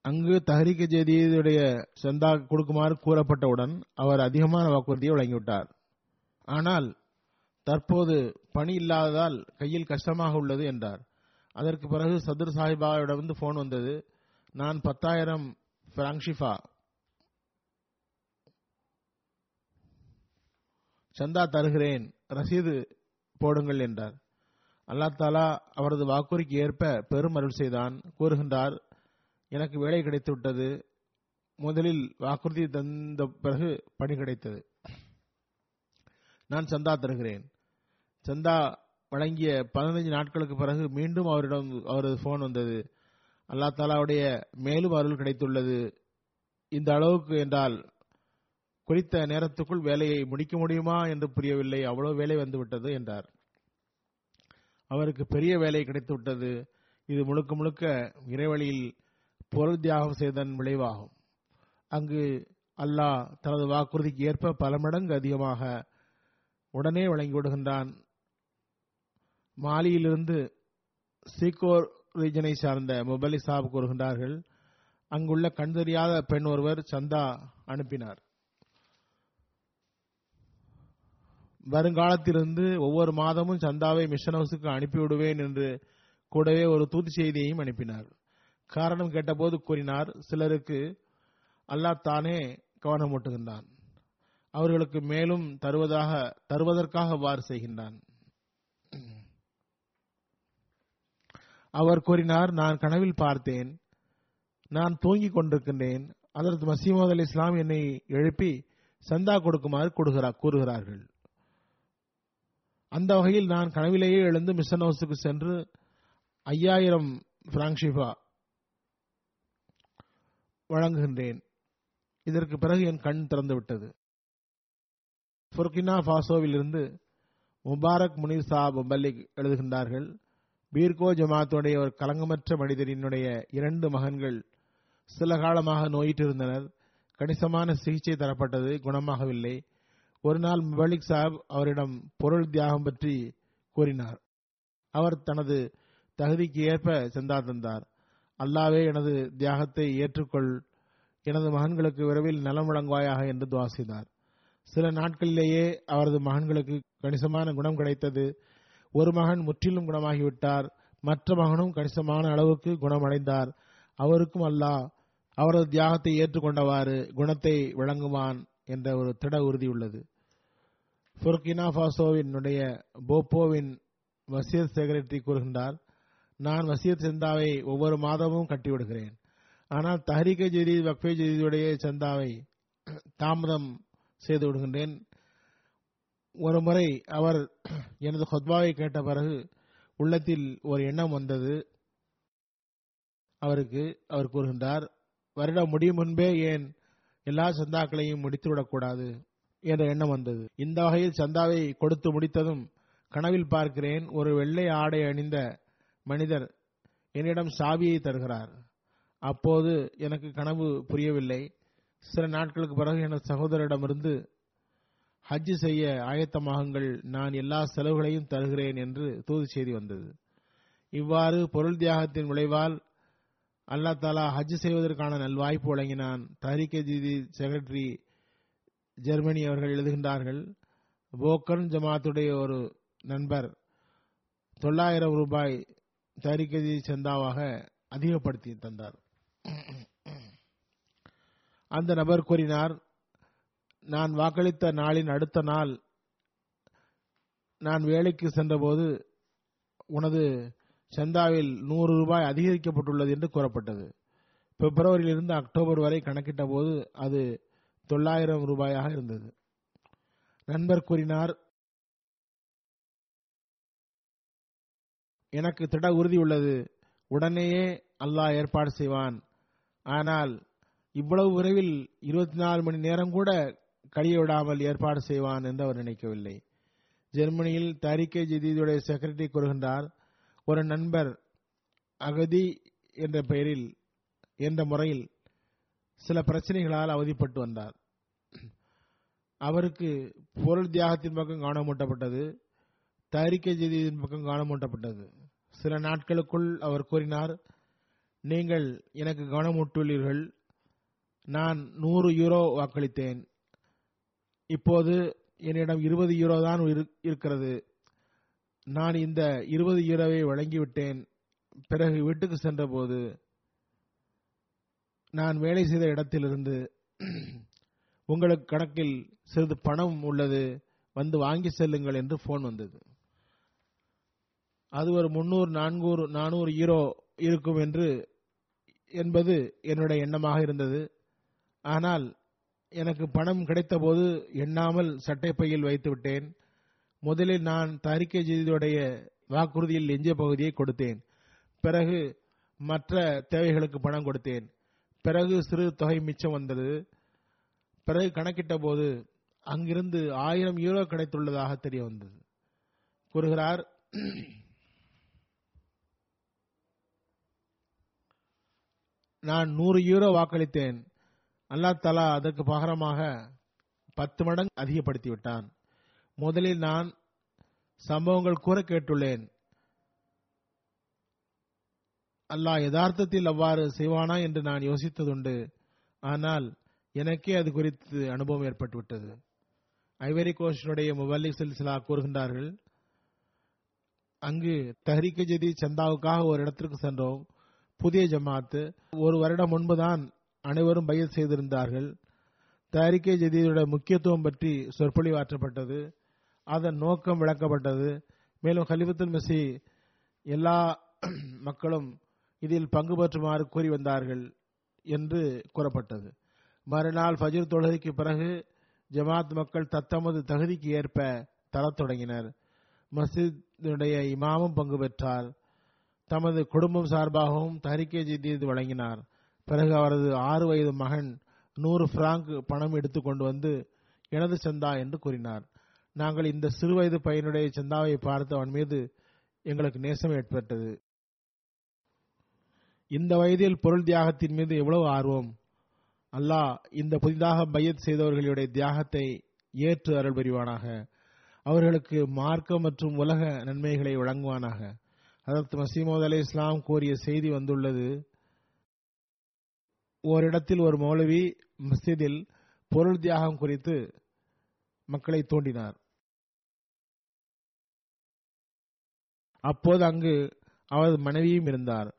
S3: அங்கு தஹரிக ஜதீதுடைய சந்தா கொடுக்குமாறு கூறப்பட்டவுடன் அவர் அதிகமான வாக்குறுதியை வழங்கிவிட்டார். ஆனால் தற்போது பணி இல்லாததால் கையில் கஷ்டமாக உள்ளது என்றார். அதற்கு பிறகு சதுர் சாஹிபாவிடம் வந்து போன் வந்தது. நான் பத்தாயிரம் பிராங்ஷிஃபா சந்தா தருகிறேன் ரசீது போடுங்கள் என்றார். அல்லா தாலா அவரது வாக்குறுதிக்கு ஏற்ப பெரும் அருள் செய்தான். கூறுகின்றார் எனக்கு வேலை கிடைத்து விட்டது முதலில் வாக்குறுதி தந்த பிறகு பணி கிடைத்தது. நான் சந்தா தருகிறேன். சந்தா வழங்கிய பதினைஞ்சு நாட்களுக்கு பிறகு மீண்டும் அவரிடம் அவரது போன் வந்தது. அல்லா தாலாவுடைய மேலும் அருள் கிடைத்துள்ளது. இந்த அளவுக்கு என்றால் குறித்த நேரத்துக்குள் வேலையை முடிக்க முடியுமா என்று புரியவில்லை. அவ்வளவு வேலை வந்துவிட்டது என்றார். அவருக்கு பெரிய வேலை கிடைத்து விட்டது இது முழுக்க முழுக்க இறைவழியில் பொருள் தியாகம் செய்ததன் விளைவாகும். அங்கு அல்லாஹ் தனது வாக்குறுதிக்கு ஏற்ப பல மடங்கு அதிகமாக உடனே வழங்கி விடுகின்றான். மாலியிலிருந்து சீக்கோர் ரீஜனை சார்ந்த முபலி சாப் கூறுகின்றார்கள். அங்குள்ள கண் தெரியாத பெண் ஒருவர் சந்தா அனுப்பினார். வருங்காலத்திலிருந்து ஒவ்வொரு மாதமும் சந்தாவை மிஷன் ஹவுஸுக்கு அனுப்பிவிடுவேன் என்று கூடவே ஒரு தூது செய்தியையும் அனுப்பினார். காரணம் கேட்டபோது கூறினார் சிலருக்கு அல்லாஹ் தானே கவனமூட்டுகின்றான் அவர்களுக்கு மேலும் தருவதாக தருவதற்காக அவ்வாறு செய்கின்றான். அவர் கூறினார் நான் கனவில் பார்த்தேன். நான் தூங்கிக் கொண்டிருக்கின்றேன். அதற்கு மசீமது அலி இஸ்லாம் என்னை எழுப்பி சந்தா கொடுக்குமாறு கூறுகிறார் கூறுகிறார்கள். அந்த வகையில் நான் கனவிலேயே எழுந்து மிஷன் ஹவுஸுக்கு சென்று ஐயாயிரம் பிராங்ஷிபா வழங்குகின்றேன். இதற்கு பிறகு என் கண் திறந்து விட்டது. புர்கினா இருந்து முபாரக் முனீர் சாப் மல்லிக் எழுதுகின்றார்கள் பீர்கோ ஜமாத்துடைய ஒரு கலங்கமற்ற மனிதரினுடைய இரண்டு மகன்கள் சில காலமாக நோயிட்டிருந்தனர் கணிசமான சிகிச்சை தரப்பட்டது குணமாகவில்லை. ஒரு நாள் முபலிக் சாப் அவரிடம் பொருள் தியாகம் பற்றி கூறினார். அவர் தனது தகுதிக்கு ஏற்ப சந்தா தந்தார். அல்லாவே எனது தியாகத்தை ஏற்றுக்கொள். எனது மகன்களுக்கு விரைவில் நலம் வழங்குவாயாக என்று துவா செய்தார். சில நாட்களிலேயே அவரது மகன்களுக்கு கணிசமான குணம் கிடைத்தது. ஒரு மகன் முற்றிலும் குணமாகிவிட்டார். மற்ற மகனும் கணிசமான அளவுக்கு குணமடைந்தார். அவருக்கும் அல்லாஹ் அவரது தியாகத்தை ஏற்றுக்கொண்டவாறு குணத்தை வழங்குவான். என்ற ஒரு திட உறுதி உள்ளது. புர்கினா பாசோவினுடைய போப்போவின் வசியத் செக்ரட்டரி கூறுகின்றார் நான் வசியத் சந்தாவை ஒவ்வொரு மாதமும் கட்டிவிடுகிறேன். ஆனால் தஹரிகை ஜதீத் வக்ஃபே ஜதீதுடைய சந்தாவை தாமதம் செய்து விடுகின்றேன். ஒரு முறை அவர் எனது ஹொத்பாவை கேட்ட பிறகு உள்ளத்தில் ஒரு எண்ணம் வந்தது. அவருக்கு அவர் கூறுகின்றார் வருடம் முடியும் முன்பே ஏன் எல்லா சந்தாக்களையும் முடித்துவிடக்கூடாது என்ற எண்ணம் வந்தது. இந்த வகையில் சந்தாவை கொடுத்து முடித்ததும் கனவில் பார்க்கிறேன் ஒரு வெள்ளை ஆடை அணிந்த மனிதர் என்னிடம் சாவியை தருகிறார். அப்போது எனக்கு கனவு புரியவில்லை. சில நாட்களுக்கு பிறகு எனது சகோதரிடமிருந்து ஹஜ் செய்ய ஆயத்தமாகுங்கள் நான் எல்லா செலவுகளையும் தருகிறேன் என்று தூது செய்தி வந்தது. இவ்வாறு பொருள் தியாகத்தின் விளைவால் அல்லா தாலா ஹஜ் செய்வதற்கான நல்வாய்ப்பு வழங்கினான். தஹரிகே ஜிதி செக்ரட்டரி ஜெர்மனி அவர்கள் எழுதுகின்றார்கள் போக்கன் ஜமாத்துடைய ஒரு நண்பர் தொள்ளாயிரம் ரூபாய் தஹரிகே சந்தாவாக அதிகப்படுத்தி தந்தார். அந்த நபர் கூறினார் நான் வாக்களித்த நாளின் அடுத்த நாள் நான் வேலைக்கு சென்றபோது உனது சந்தாவில் நூறு ரூபாய் அதிகரிக்கப்பட்டுள்ளது என்று கூறப்பட்டது. பிப்ரவரியிலிருந்து அக்டோபர் வரை கணக்கிட்ட போது அது தொள்ளாயிரம் ரூபாயாக இருந்தது. நண்பர் கூறினார் எனக்கு திட உறுதி உள்ளது. உடனேயே அல்லாஹ் ஏற்பாடு செய்வான். ஆனால் இவ்வளவு விரைவில் இருபத்தி நாலு மணி நேரம் கூட கழிய விடாமல் ஏற்பாடு செய்வான் என்று அவர் நினைக்கவில்லை. ஜெர்மனியில் தாரிகே ஜதீதுடைய செக்ரட்டரி கூறுகின்றார் ஒரு நண்பர் அகதி என்ற பெயரில் என்ற முறையில் சில பிரச்சனைகளால் அவதிப்பட்டு வந்தார். அவருக்கு பொருள் தியாகத்தின் பக்கம் கவனமூட்டப்பட்டது தயாரிக்கை ஜதீதின் பக்கம் கவனமூட்டப்பட்டது சில நாட்களுக்குள் அவர் கூறினார் நீங்கள் எனக்கு கவனமூட்டுள்ளீர்கள் நான் நூறு யூரோ வாக்களித்தேன். இப்போது என்னிடம் இருபது யூரோ தான் இருக்கிறது. நான் இந்த இருபது யூரோவை வழங்கிவிட்டேன். பிறகு வீட்டுக்கு சென்றபோது நான் வேலை செய்த இடத்திலிருந்து உங்களுக்கு கணக்கில் சிறிது பணம் உள்ளது வந்து வாங்கி செல்லுங்கள் என்று போன் வந்தது. அது ஒரு முன்னூறு நான்கூறு நானூறு யூரோ இருக்கும் என்று என்பது என்னுடைய எண்ணமாக இருந்தது. ஆனால் எனக்கு பணம் கிடைத்தபோது எண்ணாமல் சட்டைப்பையில் வைத்து விட்டேன் முதலில் நான் தாரிக்கை ஜெயிதுடைய வாக்குறுதியில் எஞ்சிய பகுதியை கொடுத்தேன். பிறகு மற்ற தேவைகளுக்கு பணம் கொடுத்தேன். பிறகு சிறு தொகை மிச்சம் வந்தது. பிறகு கணக்கிட்ட போது அங்கிருந்து ஆயிரம் யூரோ கிடைத்துள்ளதாக தெரிய வந்தது. கூறுகிறார் நான் நூறு யூரோ வாக்களித்தேன். அல்லா தலா அதற்கு பகரமாக பத்து மடங்கு அதிகப்படுத்தி விட்டான் முதலில் நான் சம்பவங்கள் கூற கேட்டுள்ளேன். அல்லாஹ் யதார்த்தத்தில் அவ்வாறு செய்வானா என்று நான் யோசித்ததுண்டு. ஆனால் எனக்கே அது குறித்து அனுபவம் ஏற்பட்டுவிட்டது. ஐவரி கோஷனுடைய முவல்லி சிலா கூறுகின்றார்கள் அங்கு தஹரிக்க ஜதி சந்தாவுக்காக ஒரு இடத்திற்கு சென்றோம். புதிய ஜமாத்து. ஒரு வருடம் முன்புதான் அனைவரும் பயிர் செய்திருந்தார்கள். தயாரிக்கை ஜதீதுடைய முக்கியத்துவம் பற்றி சொற்பொழிவாற்றப்பட்டது அதன் நோக்கம் விளக்கப்பட்டது. மேலும் ஹலிபத்துல் மெஸ்ஸி எல்லா மக்களும் இதில் பங்கு பெற்றுமாறு கூறி வந்தார்கள் என்று கூறப்பட்டது. மறுநாள் ஃபஜிர் தொழுகைக்கு பிறகு ஜமாத் மக்கள் தத்தமது தகுதிக்கு ஏற்ப தரத் தொடங்கினர். மஸ்ஜிதுடைய இமாமும் பங்கு பெற்றார். தமது குடும்பம் சார்பாகவும் தஹரிக்கே ஜதீத் வழங்கினார். பிறகு அவரது ஆறு வயது மகன் நூறு பிராங்க் பணம் எடுத்து கொண்டு வந்து எனது சந்தா என்று கூறினார். நாங்கள் இந்த சிறுவயது பையனுடைய சந்தாவை பார்த்து அவன் மீது எங்களுக்கு நேசம் ஏற்பட்டது. இந்த வயதில் பொருள் தியாகத்தின் மீது எவ்வளவு ஆர்வம். அல்லாஹ் இந்த புதிதாக பையத் செய்தவர்களுடைய தியாகத்தை ஏற்று அருள் புரிவானாக. அவர்களுக்கு மார்க்க மற்றும் உலக நன்மைகளை வழங்குவானாக. அதற்கு மசீமோத் அலி இஸ்லாம் கூறிய செய்தி வந்துள்ளது. ஓரிடத்தில் ஒரு மௌலவி மஸ்ஜிதில் பொருள் தியாகம் குறித்து மக்களை தோண்டினார். அப்போது அங்கு அவரது மனைவியும் இருந்தார்.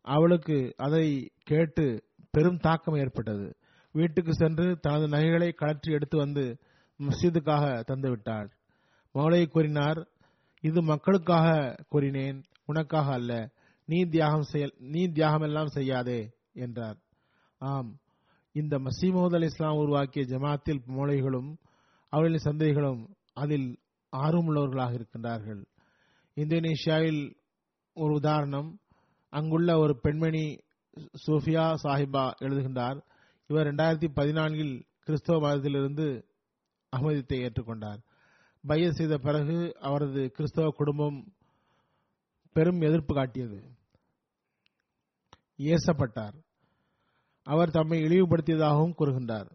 S3: அவளுக்கு அதை கேட்டு பெரும் தாக்கம் ஏற்பட்டது. வீட்டுக்கு சென்று தனது நகைகளை கழற்றி எடுத்து வந்து மஸ்ஜிதுக்காக தந்துவிட்டார் மௌலை கூறினார் இது மக்களுக்காக கூறினேன் உனக்காக அல்ல. நீ தியாகம் செய்ய நீ தியாகம் எல்லாம் செய்யாதே என்றார். ஆம் இந்த மசீமோத் அலி இஸ்லாம் உருவாக்கிய ஜமாத்தில் மூளைகளும் அவர்களின் சந்தைகளும் அதில் ஆர்வமுள்ளவர்களாக இருக்கின்றார்கள். இந்தோனேஷியாவில் ஒரு உதாரணம். அங்குள்ள ஒரு பெண்மணி சோஃபியா சாஹிபா எழுதுகின்றார் இவர் இரண்டாயிரத்தி பதினான்கில் கிறிஸ்தவ மதத்திலிருந்து அகமதித்தை ஏற்றுக்கொண்டார். பைய செய்த பிறகு அவரது கிறிஸ்தவ குடும்பம் பெரும் எதிர்ப்பு காட்டியது. ஏசப்பட்டார். அவர் தம்மை இழிவுபடுத்தியதாகவும் கூறுகின்றார்.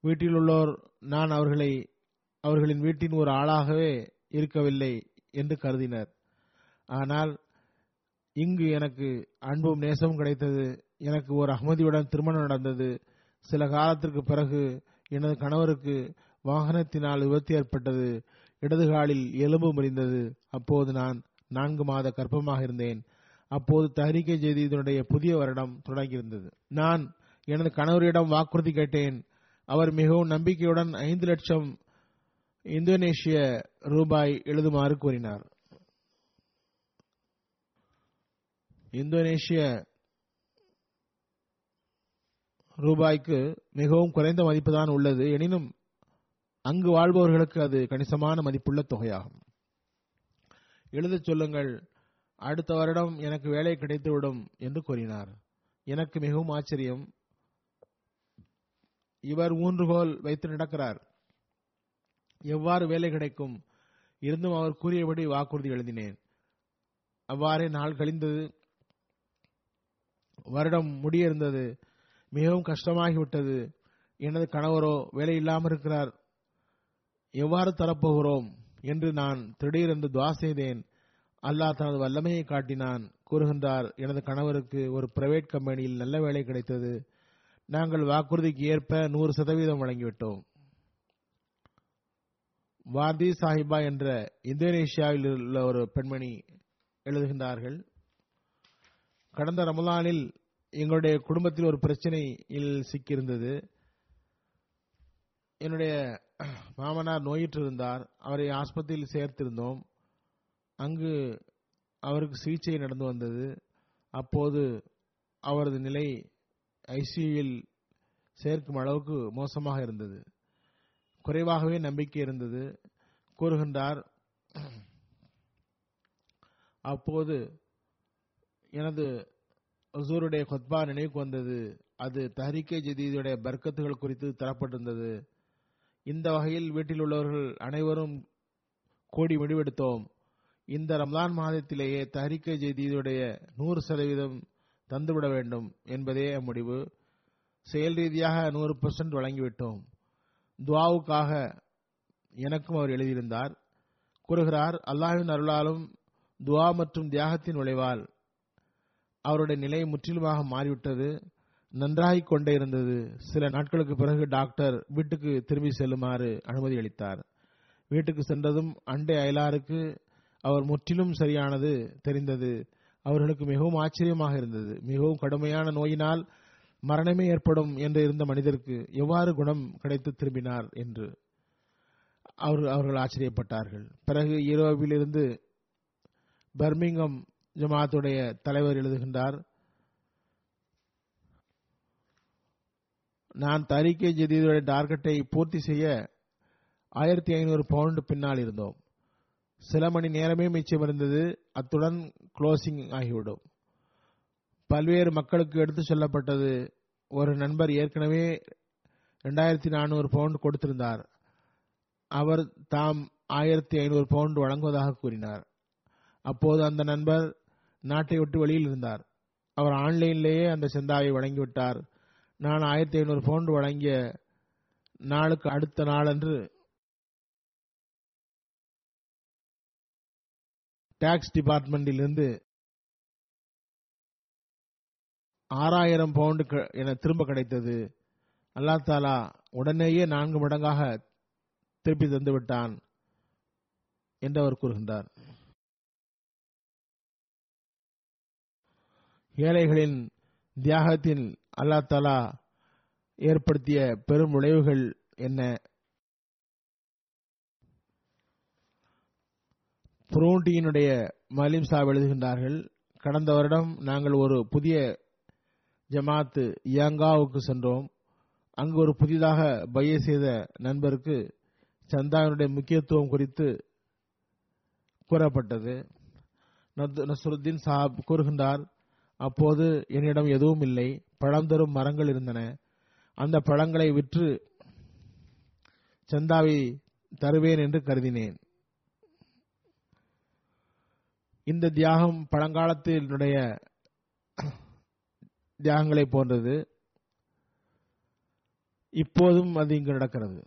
S3: வீட்டில் உள்ளோர் நான் அவர்களை அவர்களின் வீட்டின் ஒரு ஆளாகவே இருக்கவில்லை. என்று கருதினர். ஆனால் இங்கு எனக்கு அன்பும் நேசமும் கிடைத்தது. எனக்கு ஒரு அகமதியுடன் திருமணம் நடந்தது. சில காலத்திற்கு பிறகு எனது கணவருக்கு வாகனத்தினால் விபத்து ஏற்பட்டது. இடதுகாலில் எலும்பு முறிந்தது. அப்போது நான் நான்கு மாத கர்ப்பமாக இருந்தேன். அப்போது தஹரிக்கை ஜெதீதனுடைய புதிய வருடம் தொடங்கியிருந்தது. நான் எனது கணவரிடம் வாக்குறுதி கேட்டேன். அவர் மிகவும் நம்பிக்கையுடன் ஐந்து லட்சம் இந்தோனேஷிய ரூபாய் எழுதுமாறு கூறினார். இந்தோனேஷிய ரூபாய்க்கு மிகவும் குறைந்த மதிப்புதான் உள்ளது. எனினும் அங்கு வாழ்பவர்களுக்கு அது கணிசமான மதிப்புள்ள தொகையாகும். எழுதச் சொல்லுங்கள் அடுத்த வருடம் எனக்கு வேலை கிடைத்துவிடும் என்று கூறினார். எனக்கு மிகவும் ஆச்சரியம். இவர் ஊன்றுகோல் வைத்து நடக்கிறார். எவ்வாறு வேலை கிடைக்கும்? இருந்தும் அவர் கூறியபடி வாக்குறுதி எழுதினேன். அவ்வாறே நாள் கழிந்தது வருடம் முடியிருந்தது. மிகவும் கஷ்டமாகிவிட்டது. எனது கணவரோ வேலை இல்லாமல் இருக்கிறார் எவ்வாறு தரப்போகிறோம்? என்று நான் திடீரென்று துவா செய்தேன். அல்லாஹ் தனது வல்லமையை காட்டினான். கூறுகின்றார் எனது கணவருக்கு ஒரு பிரைவேட் கம்பெனியில் நல்ல வேலை கிடைத்தது. நாங்கள் வாக்குறுதிக்கு ஏற்ப நூறு சதவீதம் வழங்கிவிட்டோம். வாதி சாஹிபா என்ற இந்தோனேஷியாவில் உள்ள ஒரு பெண்மணி எழுதுகின்றார்கள். கடந்த ரமலானில் எங்களுடைய குடும்பத்தில் ஒரு பிரச்சனையில் சிக்கியிருந்தது. என்னுடைய மாமனார் நோயிற்றிருந்தார். அவரை ஆஸ்பத்திரியில் சேர்த்திருந்தோம். அங்கு அவருக்கு சிகிச்சை நடந்து வந்தது. அப்போது அவரது நிலை ஐசியூவில் சேர்க்கும் அளவுக்கு மோசமாக இருந்தது. குறைவாகவே நம்பிக்கை இருந்தது. கூறுகின்றார் அப்போது எனது ஹசூருடைய கொத்பா நினைவுக்கு வந்தது. அது தஹரிக்கே ஜதீதுடைய பர்க்கத்துகள் குறித்து தரப்பட்டிருந்தது. இந்த வகையில் வீட்டில் உள்ளவர்கள் அனைவரும் கோடி முடிவெடுத்தோம். இந்த ரம்லான் மாதத்திலேயே தஹரிக்கே ஜதீதுடைய நூறு சதவீதம் தந்துவிட வேண்டும் என்பதே முடிவு. செயல் ரீதியாக நூறு பர்சன்ட் வழங்கிவிட்டோம். துவாவுக்காக எனக்கும் அவர் எழுதியிருந்தார். கூறுகிறார் அல்லாஹின் அருளாலும் துவா மற்றும் தியாகத்தின் விளைவால் அவருடைய நிலை முற்றிலுமாக மாறிவிட்டது நன்றாகிக் கொண்டே இருந்தது. சில நாட்களுக்கு பிறகு டாக்டர் வீட்டுக்கு திரும்பி செல்லுமாறு அனுமதி அளித்தார். வீட்டுக்கு சென்றதும் அண்டை அயலாருக்கு அவர் முற்றிலும் சரியானது தெரிந்தது. அவர்களுக்கு மிகவும் ஆச்சரியமாக இருந்தது. மிகவும் கடுமையான நோயினால் மரணமே ஏற்படும் என்று இருந்த மனிதருக்கு எவ்வாறு குணம் கிடைத்து திரும்பினார் என்று அவர் அவர்கள் ஆச்சரியப்பட்டார்கள். பிறகு ஈரோவிலிருந்து பர்மிங்கம் ஜமாத்துடைய தலைவர் எழுதுகின்றார் நான் தரிக்கை ஜதீதுடைய டார்கெட்டை பூர்த்தி செய்ய ஆயிரத்தி ஐநூறு பவுண்டு பின்னால் இருந்தோம். சில மணி நேரமே மிச்சம் இருந்தது. அத்துடன் க்ளோசிங் ஆகிவிடும். பல்வேறு மக்களுக்கு எடுத்து சொல்லப்பட்டது. ஒரு நண்பர் ஏற்கனவே ரெண்டாயிரத்தி நானூறு பவுண்ட் கொடுத்திருந்தார். அவர் தாம் ஆயிரத்தி ஐநூறு பவுண்ட் வழங்குவதாக கூறினார். அப்போது அந்த நண்பர் நாட்டை விட்டு வெளியில் இருந்தார். அவர் ஆன்லைனிலேயே அந்த செந்தாவை வழங்கிவிட்டார். நான் ஆயிரத்தி ஐநூறு பவுண்ட் வழங்கிய நாளுக்கு அடுத்த நாளன்று டாக்ஸ் டிபார்ட்மெண்டில் ஆறாயிரம் பவுண்டு க- என திரும்ப கிடைத்தது. அல்லா தாலா உடனேயே நான்கு மடங்காக திருப்பி தந்து விட்டான் என்று அவர் கூறுகின்றார். ஏழைகளின் தியாகத்தில் அல்லா தாலா ஏற்படுத்திய பெரும் விளைவுகள் என்ன? புரோண்டியினுடைய மலிம் சாப் எழுதுகின்றார்கள் கடந்த வருடம் நாங்கள் ஒரு புதிய ஜமாத்து யாங்காவுக்கு சென்றோம். அங்கு ஒரு புதிதாக பைய செய்த நண்பருக்கு சந்தாவினுடைய முக்கியத்துவம் குறித்து கூறப்பட்டது. நத்- சாப் கூறுகின்றார் அப்போது என்னிடம் எதுவும் இல்லை. பழம் தரும் மரங்கள் இருந்தன. அந்த பழங்களை விற்று சந்தாவை தருவேன் என்று கருதினேன். இந்த தியாகம் பழங்காலத்தினுடைய தியாகங்களை போன்றது. இப்போதும் அது இங்கு நடக்கிறது.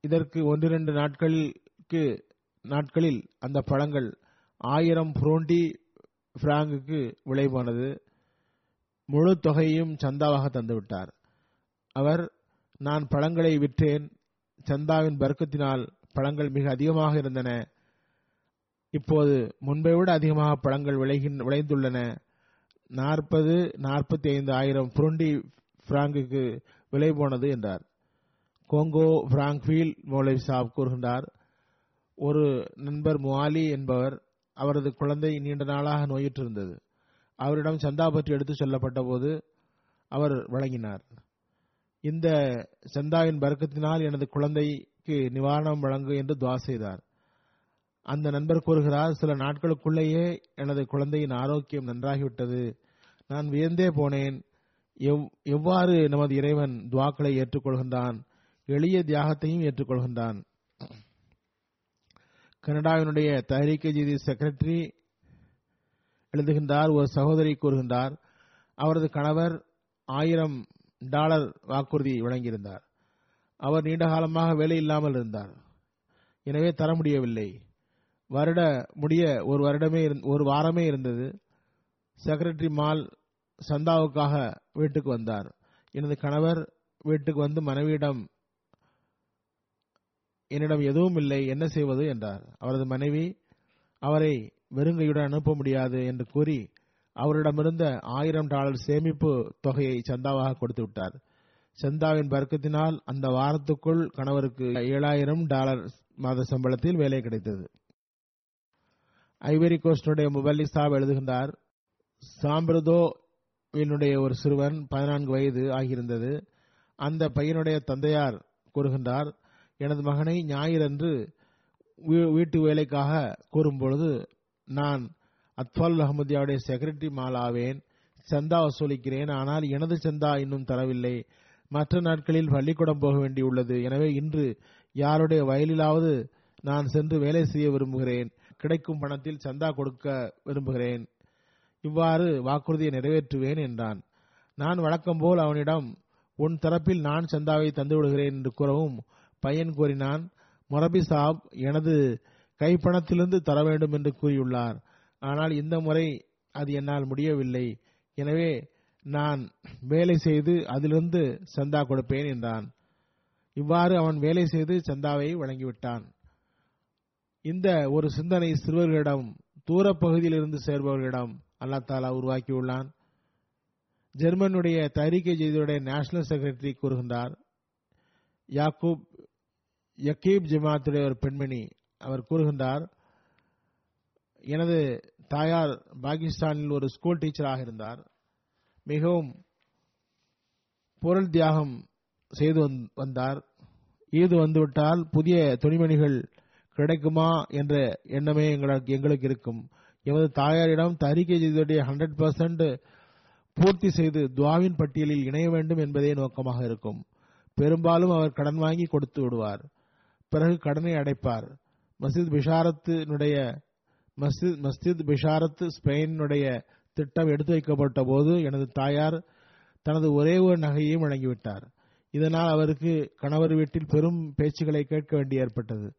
S3: இதற்கு ஒன்றிரண்டு நாட்களுக்கு நாட்களில் அந்த பழங்கள் ஆயிரம் புரோண்டி பிராங்குக்கு விலை போனது முழு தொகையையும் சந்தாவாக தந்துவிட்டார். அவர் நான் பழங்களை விற்றேன். சந்தாவின் வர்க்கத்தினால் பழங்கள் மிக அதிகமாக இருந்தன. இப்போது முன்பை விட அதிகமாக பழங்கள் விளைகின் விளைந்துள்ளன. நாற்பது நாற்பத்தி ஐந்து ஆயிரம் புருண்டி பிராங்குக்கு விலை போனது என்றார். கோங்கோ பிராங்க்வீல் மௌலவி சாப் கூறுகின்றார் ஒரு நண்பர் முவாலி என்பவர் அவரது குழந்தை நீண்ட நாளாக நோயுற்றிருந்தது. அவரிடம் சந்தா பற்றி எடுத்து சொல்லப்பட்ட போது அவர் வழங்கினார். இந்த சந்தாவின் வர்க்கத்தினால் எனது குழந்தைக்கு நிவாரணம் வழங்கு என்று துவா செய்தார். அந்த நண்பர் கூறுகிறார் சில நாட்களுக்குள்ளேயே எனது குழந்தையின் ஆரோக்கியம் நன்றாகிவிட்டது. நான் வியந்தே போனேன். எவ்- எவ்வாறு நமது இறைவன் துவாக்களை ஏற்றுக்கொள்கின்றான்? எளிய தியாகத்தையும் ஏற்றுக்கொள்கின்றான். கனடாவினுடைய தஹரீக்க ஜீதி செக்ரட்டரி எழுதுகின்றார் ஒரு சகோதரி கூறுகின்றார் அவரது கணவர் ஆயிரம் டாலர் வாக்குறுதி வழங்கியிருந்தார். அவர் நீண்ட காலமாக வேலை இல்லாமல் இருந்தார். எனவே தர முடியவில்லை. வருட முடிய ஒரு வருடமே இருந்- ஒரு வாரமே இருந்தது. செக்ரட்டரி மால் சந்தாவுக்காக வீட்டுக்கு வந்தார். எனது கணவர் வீட்டுக்கு வந்து மனைவியிடம் என்னிடம் எதுவும் இல்லை என்ன செய்வது? என்றார். அவரது மனைவி அவரை வெறுங்கையுடன் அனுப்ப முடியாது என்று கூறி அவரிடமிருந்த ஆயிரம் டாலர் சேமிப்பு தொகையை சந்தாவாக கொடுத்து விட்டார். சந்தாவின் பர்க்கத்தினால் அந்த வாரத்துக்குள் கணவருக்கு ஏழாயிரம் டாலர் மாத சம்பளத்தில் வேலை கிடைத்தது. ஐவரி கோஸ்டுடைய முபல்லி சாப் எழுதுகின்றார். சாம்பிரதோ என்னுடைய ஒரு சிறுவன் பதினான்கு வயது ஆகியிருந்தது. அந்த பையனுடைய தந்தையார் கூறுகின்றார் எனது மகனை ஞாயிறன்று வீ- வீட்டு வேலைக்காக கூறும்பொழுது நான் அத்வால் அஹமதியாவுடைய செக்ரட்டரி மாலாவேன் செந்தா சந்தா வசூலிக்கிறேன் ஆனால் எனது சந்தா இன்னும் தரவில்லை. மற்ற நாட்களில் பள்ளிக்கூடம் போக வேண்டியுள்ளது. எனவே இன்று யாருடைய வயலிலாவது நான் சென்று வேலை செய்ய விரும்புகிறேன். கிடைக்கும் பணத்தில் சந்தா கொடுக்க விரும்புகிறேன். இவ்வாறு வாக்குறுதியை நிறைவேற்றுவேன் என்றான். நான் வழக்கம்போல் அவனிடம் உன் தரப்பில் நான் சந்தாவை தந்து விடுகிறேன் என்று கூறவும் பையன் கூறினான். மொரபி சாப் எனது கைப்பணத்திலிருந்து தர வேண்டும் என்று கூறியுள்ளார். ஆனால் இந்த முறை அது என்னால் முடியவில்லை. எனவே நான் வேலை செய்து அதிலிருந்து சந்தா கொடுப்பேன் என்றான். இவ்வாறு அவன் வேலை செய்து சந்தாவை வழங்கிவிட்டான். இந்த ஒரு சிந்தனை சிறுவர்களிடம் தூரப்பகுதியில் இருந்து சேர்பவர்களிடம் அல்லா தாலா உருவாக்கியுள்ளான். ஜெர்மனுடைய தரிக்கை செய்தியுடைய நேஷனல் செக்ரட்டரி கூறுகின்றார் யாக்கூப் யக்கீப் ஜமாத்துடைய ஒரு பெண்மணி அவர் கூறுகின்றார் எனது தாயார் பாகிஸ்தானில் ஒரு ஸ்கூல் டீச்சராக இருந்தார். மிகவும் பொருள் தியாகம் செய்து வந்- வந்தார். ஈது வந்துவிட்டால் புதிய துணிமணிகள் கிடைக்குமா என்ற எண்ணமே எங்களுக்கு எங்களுக்கு இருக்கும். எமது தாயாரிடம் தரிக்கை செய்தியுடைய ஹண்ட்ரட் பர்சன்ட் பூர்த்தி செய்து துவாவின் பட்டியலில் இணைய வேண்டும் என்பதே நோக்கமாக இருக்கும். பெரும்பாலும் அவர் கடன் வாங்கி கொடுத்து விடுவார். பிறகு கடனை அடைப்பார். மஸ்ஜித் பிஷாரத்தினுடைய மஸ்ஜித் மஸ்ஜித் பிஷாரத் ஸ்பெயினுடைய திட்டம் எடுத்து வைக்கப்பட்ட போது எனது தாயார் தனது ஒரே ஒரு நகையையும் வழங்கிவிட்டார். இதனால் அவருக்கு கணவர் வீட்டில் பெரும் பேச்சுக்களை கேட்க வேண்டி ஏற்பட்டது.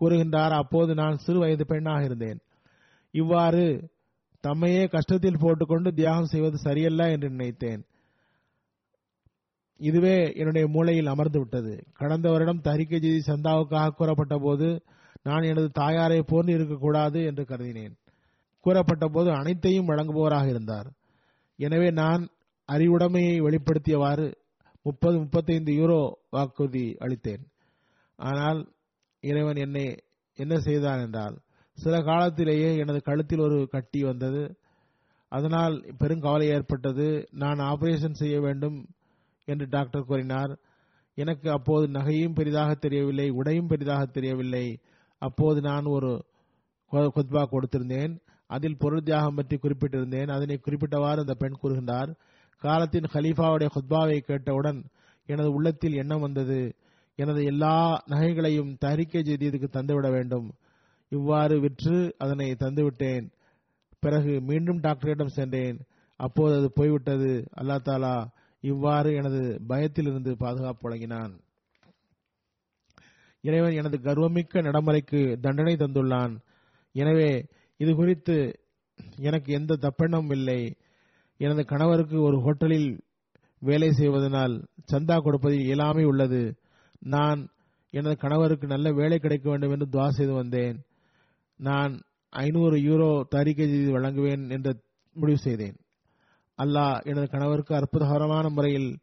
S3: கூறுகின்றார் அப்போது நான் சிறு வயது பெண்ணாக இருந்தேன். இவ்வாறு தம்மையே கஷ்டத்தில் போட்டுக்கொண்டு தியாகம் செய்வது சரியல்ல என்று நினைத்தேன். இதுவே என்னுடைய மூளையில் அமர்ந்து விட்டது. கடந்த வருடம் தரிக்கை ஜெய்தி சந்தாவுக்காக கூறப்பட்ட போது நான் எனது தாயாரை போன்று இருக்கக்கூடாது என்று கருதினேன். கூறப்பட்ட போது அனைத்தையும் வழங்குபவராக இருந்தார். எனவே நான் அறிவுடைமையை வெளிப்படுத்தியவாறு முப்பது முப்பத்தைந்து யூரோ வாக்குறுதி அளித்தேன். ஆனால் இறைவன் என்னை என்ன செய்தான் என்றால் சில காலத்திலேயே எனது கழுத்தில் ஒரு கட்டி வந்தது. அதனால் பெருங்கவலை ஏற்பட்டது. நான் ஆபரேஷன் செய்ய வேண்டும் என்று டாக்டர் கூறினார். எனக்கு அப்போது நகையும் பெரிதாக தெரியவில்லை உடையும் பெரிதாக தெரியவில்லை. அப்போது நான் ஒரு குத்பா கொடுத்திருந்தேன். அதில் பொருள் தியாகம் பற்றி குறிப்பிட்டிருந்தேன். அதனை குறிப்பிட்டவாறு அந்த பெண் கூறுகின்றார். காலத்தின் ஹலீஃபாவுடைய குத்பாவை கேட்டவுடன் எனது உள்ளத்தில் எண்ணம் வந்தது. எனது எல்லா நகைகளையும் தயாரிக்கை ஜெதீதுக்கு தந்துவிட வேண்டும். இவ்வாறு விற்று அதனை தந்துவிட்டேன். பிறகு மீண்டும் டாக்டரிடம் சென்றேன். அப்போது அது போய்விட்டது. அல்லா தாலா இவ்வாறு எனது பயத்திலிருந்து பாதுகாப்பு வழங்கினான். இறைவன் எனது கர்வமிக்க நடைமுறைக்கு தண்டனை தந்துள்ளான். எனவே இது குறித்து எனக்கு எந்த தப்பெண்ணமும் இல்லை. எனது கணவருக்கு ஒரு ஹோட்டலில் வேலை செய்வதனால் சந்தா கொடுப்பதில் இயலாமை உள்ளது. நான் எனது கணவருக்கு நல்ல வேலை கிடைக்க வேண்டும் என்று துவா செய்து வந்தேன். நான் ஐநூறு யூரோ தரிக்கை செய்து வழங்குவேன் என்று முடிவு செய்தேன். அல்லாஹ் எனது கணவருக்கு அற்புதகரமான முறையில்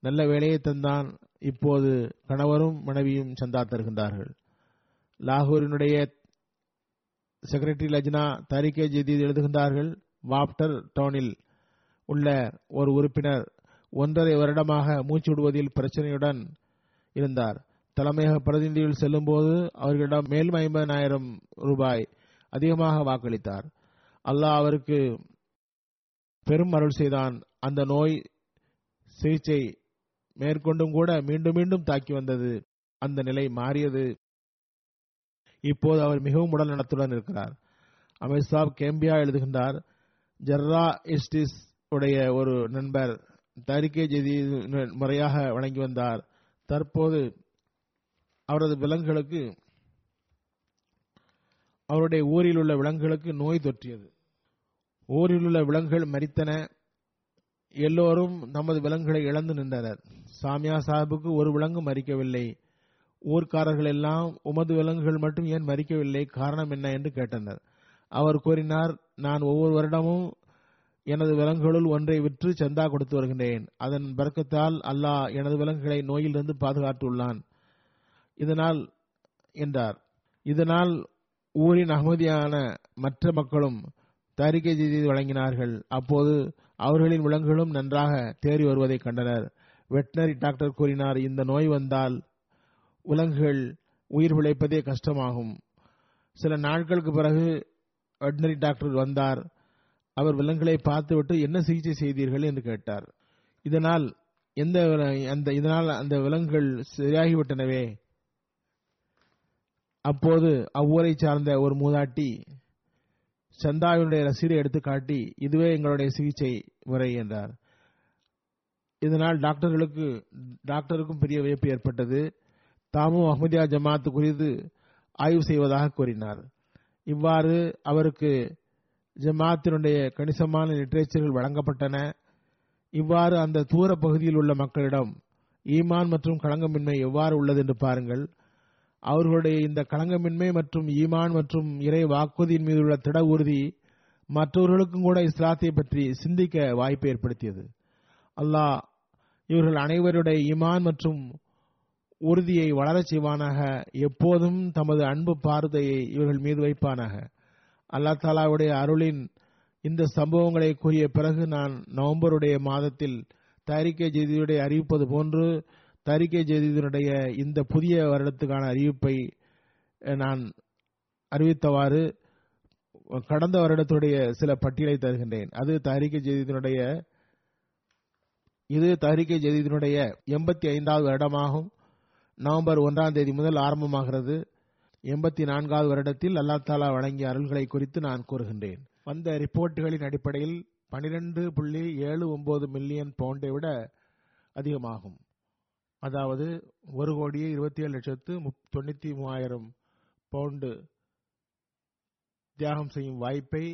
S3: நல்ல வேலையை தந்தான். இப்போது கணவரும் மனைவியும் சந்தா தருகின்றார்கள். லாகூரினுடைய செக்ரட்டரி லஜ்னா தரிக்கை ஜெதீத் எழுதுகின்றார்கள். வாப்டர் டவுனில் உள்ள ஒரு உறுப்பினர் ஒன்றரை வருடமாக மூச்சு விடுவதில் பிரச்சனையுடன் இருந்தார். தலைமையக பிரதிநிதிகள் செல்லும்போது அவர்களிடம் மேலும் ஐம்பதாயிரம் ரூபாய் அதிகமாக வாக்களித்தார். அல்லாஹ் அவருக்கு பெரும் அருள் செய்தான். அந்த நோய் சிகிச்சை மேற்கொண்டும் கூட மீண்டும் மீண்டும் தாக்கி வந்தது. அந்த நிலை மாறியது. இப்போது அவர் மிகவும் உடல் நலத்துடன் இருக்கிறார். அமித்ஷாப் கேம்பியா எழுதுகின்றார் ஜர்ரா இஸ்டிஸ் உடைய ஒரு நண்பர் தரிக்கை ஜெதி முறையாக வழங்கி வந்தார். தற்போது அவரது விலங்குகளுக்கு அவருடைய ஊரில் உள்ள விலங்குகளுக்கு நோய் தொற்றியது. ஊரில் உள்ள விலங்குகள் மறித்தன எல்லோரும் நமது விலங்குகளை இழந்து நின்றனர். சாமியா சாஹிபுக்கு ஒரு விலங்கு மறிக்கவில்லை ஊர்க்காரர்கள் எல்லாம் உமது விலங்குகள் மட்டும் ஏன் மறிக்கவில்லை காரணம் என்ன? என்று கேட்டனர். அவர் கூறினார் நான் ஒவ்வொரு வருடமும் எனது விலங்குகளுள் ஒன்றை விற்று சந்தா கொடுத்து வருகின்றேன். அதன் பறக்கத்தால் அல்லாஹ் எனது விலங்குகளை நோயிலிருந்து பாதுகாத்துள்ளான். இதனால் என்றார். இதனால் ஊரின் அகமதியான மற்ற மக்களும் தரிக்கை செய்தி வழங்கினார்கள். அப்போது அவர்களின் விலங்குகளும் நன்றாக தேறி வருவதை கண்டனர். வெட்டினரி டாக்டர் கூறினார் இந்த நோய் வந்தால் விலங்குகள் உயிர் பிழைப்பதே கஷ்டமாகும். சில நாட்களுக்கு பிறகு வெட்டினரி டாக்டர் வந்தார். அவர் விலங்குகளை பார்த்துவிட்டு என்ன சிகிச்சை செய்தீர்கள் என்று கேட்டார். இதனால் எந்த அந்த இதனால் அந்த விலங்குகள் சரியாகிவிட்டனவே? அப்போது அவ்வூரை சார்ந்த ஒரு மூதாட்டி சந்தாவினுடைய ரசீதை எடுத்து காட்டி இதுவே எங்களுடைய சிகிச்சை முறை என்றார். இதனால் டாக்டர்களுக்கு டாக்டருக்கும் பெரிய வியப்பு ஏற்பட்டது. தாமும் அஹ்மதியா ஜமாத் குறித்து ஆய்வு செய்வதாக கூறினார். இவ்வாறு அவருக்கு ஜமாத்தினுடைய கணிசமான லிட்டரேச்சர்கள் வழங்கப்பட்டன. இவ்வாறு அந்த தூர பகுதியில் உள்ள மக்களிடம் ஈமான் மற்றும் களங்கமின்மை எவ்வாறு உள்ளது என்று பாருங்கள். அவர்களுடைய இந்த களங்கமின்மை மற்றும் ஈமான் மற்றும் இறை வாக்குறுதியின் மீது உள்ள திட உறுதி மற்றவர்களுக்கும் கூட இஸ்லாத்தை பற்றி சிந்திக்க வாய்ப்பை ஏற்படுத்தியது. அல்லாஹ் இவர்கள் அனைவருடைய ஈமான் மற்றும் உறுதியை வளரச் செய்வானாக. எப்போதும் தமது அன்பு பார்வையை இவர்கள் மீது வைப்பானாக. அல்லா தாலாவுடைய அருளின் இந்த சம்பவங்களை கூறிய பிறகு நான் நவம்பருடைய மாதத்தில் தயாரிக்கை ஜெய்தியுடைய அறிவிப்பது போன்று தரிக்கை செய்தியினுடைய இந்த புதிய வருடத்துக்கான அறிவிப்பை நான் அறிவித்தவாறு கடந்த வருடத்துடைய சில பட்டியலை தருகின்றேன். அது தரிக்கை செய்தியினுடைய இது தரிக்கை ஜெதீதினுடைய எண்பத்தி ஐந்தாவது வருடமாகும். நவம்பர் ஒன்றாம் தேதி முதல் ஆரம்பமாகிறது. எண்பத்தி நான்காவது வருடத்தில் அல்லா தாலா வழங்கிய அருள்களை குறித்து நான் கூறுகின்றேன். வந்த ரிப்போர்ட்டுகளின் அடிப்படையில் பனிரெண்டு புள்ளி ஏழு ஒன்பது மில்லியன் பவுண்டை விட அதிகமாகும். அதாவது ஒரு கோடியே இருபத்தி ஏழு லட்சத்து தொண்ணூத்தி மூவாயிரம் பவுண்டு தியாகம் செய்யும் வாய்ப்பை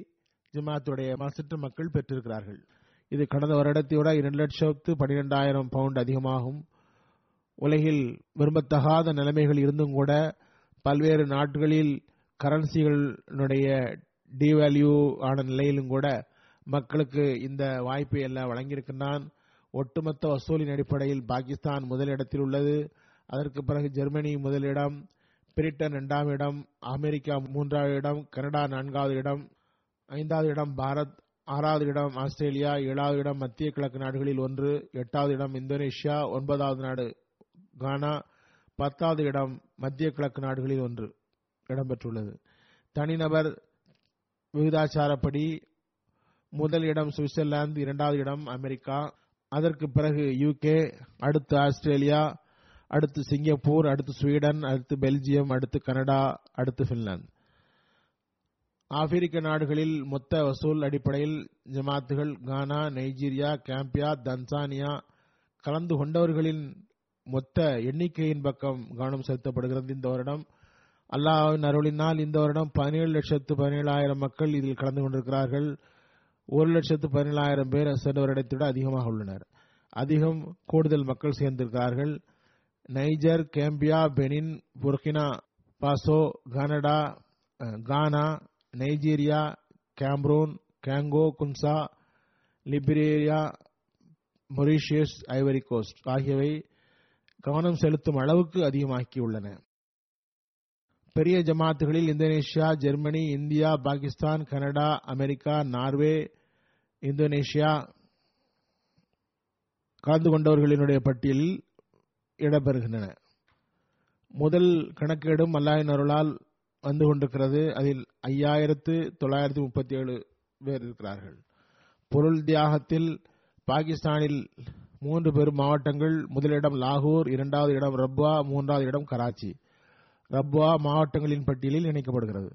S3: ஜமாத்துடைய மசற்று மக்கள் பெற்றிருக்கிறார்கள். இது கடந்த வருடத்தை விட இரண்டு லட்சத்து பனிரெண்டாயிரம் பவுண்ட் அதிகமாகும். உலகில் விரும்பத்தகாத நிலைமைகள் இருந்தும் கூட பல்வேறு நாடுகளில் கரன்சிகளுடைய டிவேல்யூ ஆன நிலையிலும் கூட மக்களுக்கு இந்த வாய்ப்பை எல்லாம் வழங்கியிருக்கின்றான். ஒட்டுமொத்த வசூலின் அடிப்படையில் பாகிஸ்தான் முதலிடத்தில் உள்ளது. அதற்கு பிறகு ஜெர்மனி முதலிடம் பிரிட்டன் இரண்டாம் இடம் அமெரிக்கா மூன்றாவது இடம் கனடா நான்காவது இடம் ஐந்தாவது இடம் பாரத் ஆறாவது இடம் ஆஸ்திரேலியா ஏழாவது இடம் மத்திய கிழக்கு நாடுகளில் ஒன்று எட்டாவது இடம் இந்தோனேஷியா ஒன்பதாவது நாடு கானா பத்தாவது இடம் மத்திய கிழக்கு நாடுகளில் ஒன்று இடம்பெற்றுள்ளது. தனிநபர் விகிதாச்சாரப்படி முதல் இடம் சுவிட்சர்லாந்து இரண்டாவது இடம் அமெரிக்கா. அதற்கு பிறகு யூகே அடுத்து ஆஸ்திரேலியா அடுத்து சிங்கப்பூர் அடுத்து ஸ்வீடன் அடுத்து பெல்ஜியம் அடுத்து கனடா அடுத்து பின்லாந்து ஆப்பிரிக்க நாடுகளில் மொத்த வசூல் அடிப்படையில் ஜமாத்துகள் கானா நைஜீரியா கேம்பியா தன்சானியா கலந்து கொண்டவர்களின் மொத்த எண்ணிக்கையின் பக்கம் கவனம் செலுத்தப்படுகிறது இந்த வருடம். அல்லாஹ்வின் அருளினால் இந்த வருடம் பதினேழு லட்சத்து பதினேழாயிரம் மக்கள் இதில் கலந்து கொண்டிருக்கிறார்கள். ஒரு லட்சத்து பதினேழாயிரம் பேர் சென்ற வருடத்தை விட அதிகமாக உள்ளனர். அதிகம் கூடுதல் மக்கள் சேர்ந்திருக்கிறார்கள். Niger Gambia Benin Burkina Faso Canada Ghana Nigeria Cameroon Congo குன்சா Liberia Mauritius Ivory Coast ஆகியவை கவனம் செலுத்தும் அளவுக்கு அதிகமாக்கியுள்ளன. பெரிய ஜமாத்துகளில் Indonesia Germany India Pakistan Canada America Norway Indonesia கலந்து கொண்டவர்களினுடைய பட்டியலில் இடம்பெறுகின்றன. முதல் கணக்கெடும் அல்லாஹின் அருளால் வந்து கொண்டிருக்கிறது. அதில் ஐயாயிரத்து தொள்ளாயிரத்தி முப்பத்தி ஏழு பேர் இருக்கிறார்கள். பொருள் தியாகத்தில் பாகிஸ்தானில் மூன்று பெரும் மாவட்டங்கள் முதலிடம் லாகூர் இரண்டாவது இடம் ரப்வா மூன்றாவது இடம் கராச்சி. ரப்வா மாவட்டங்களின் பட்டியலில் இணைக்கப்படுகிறது.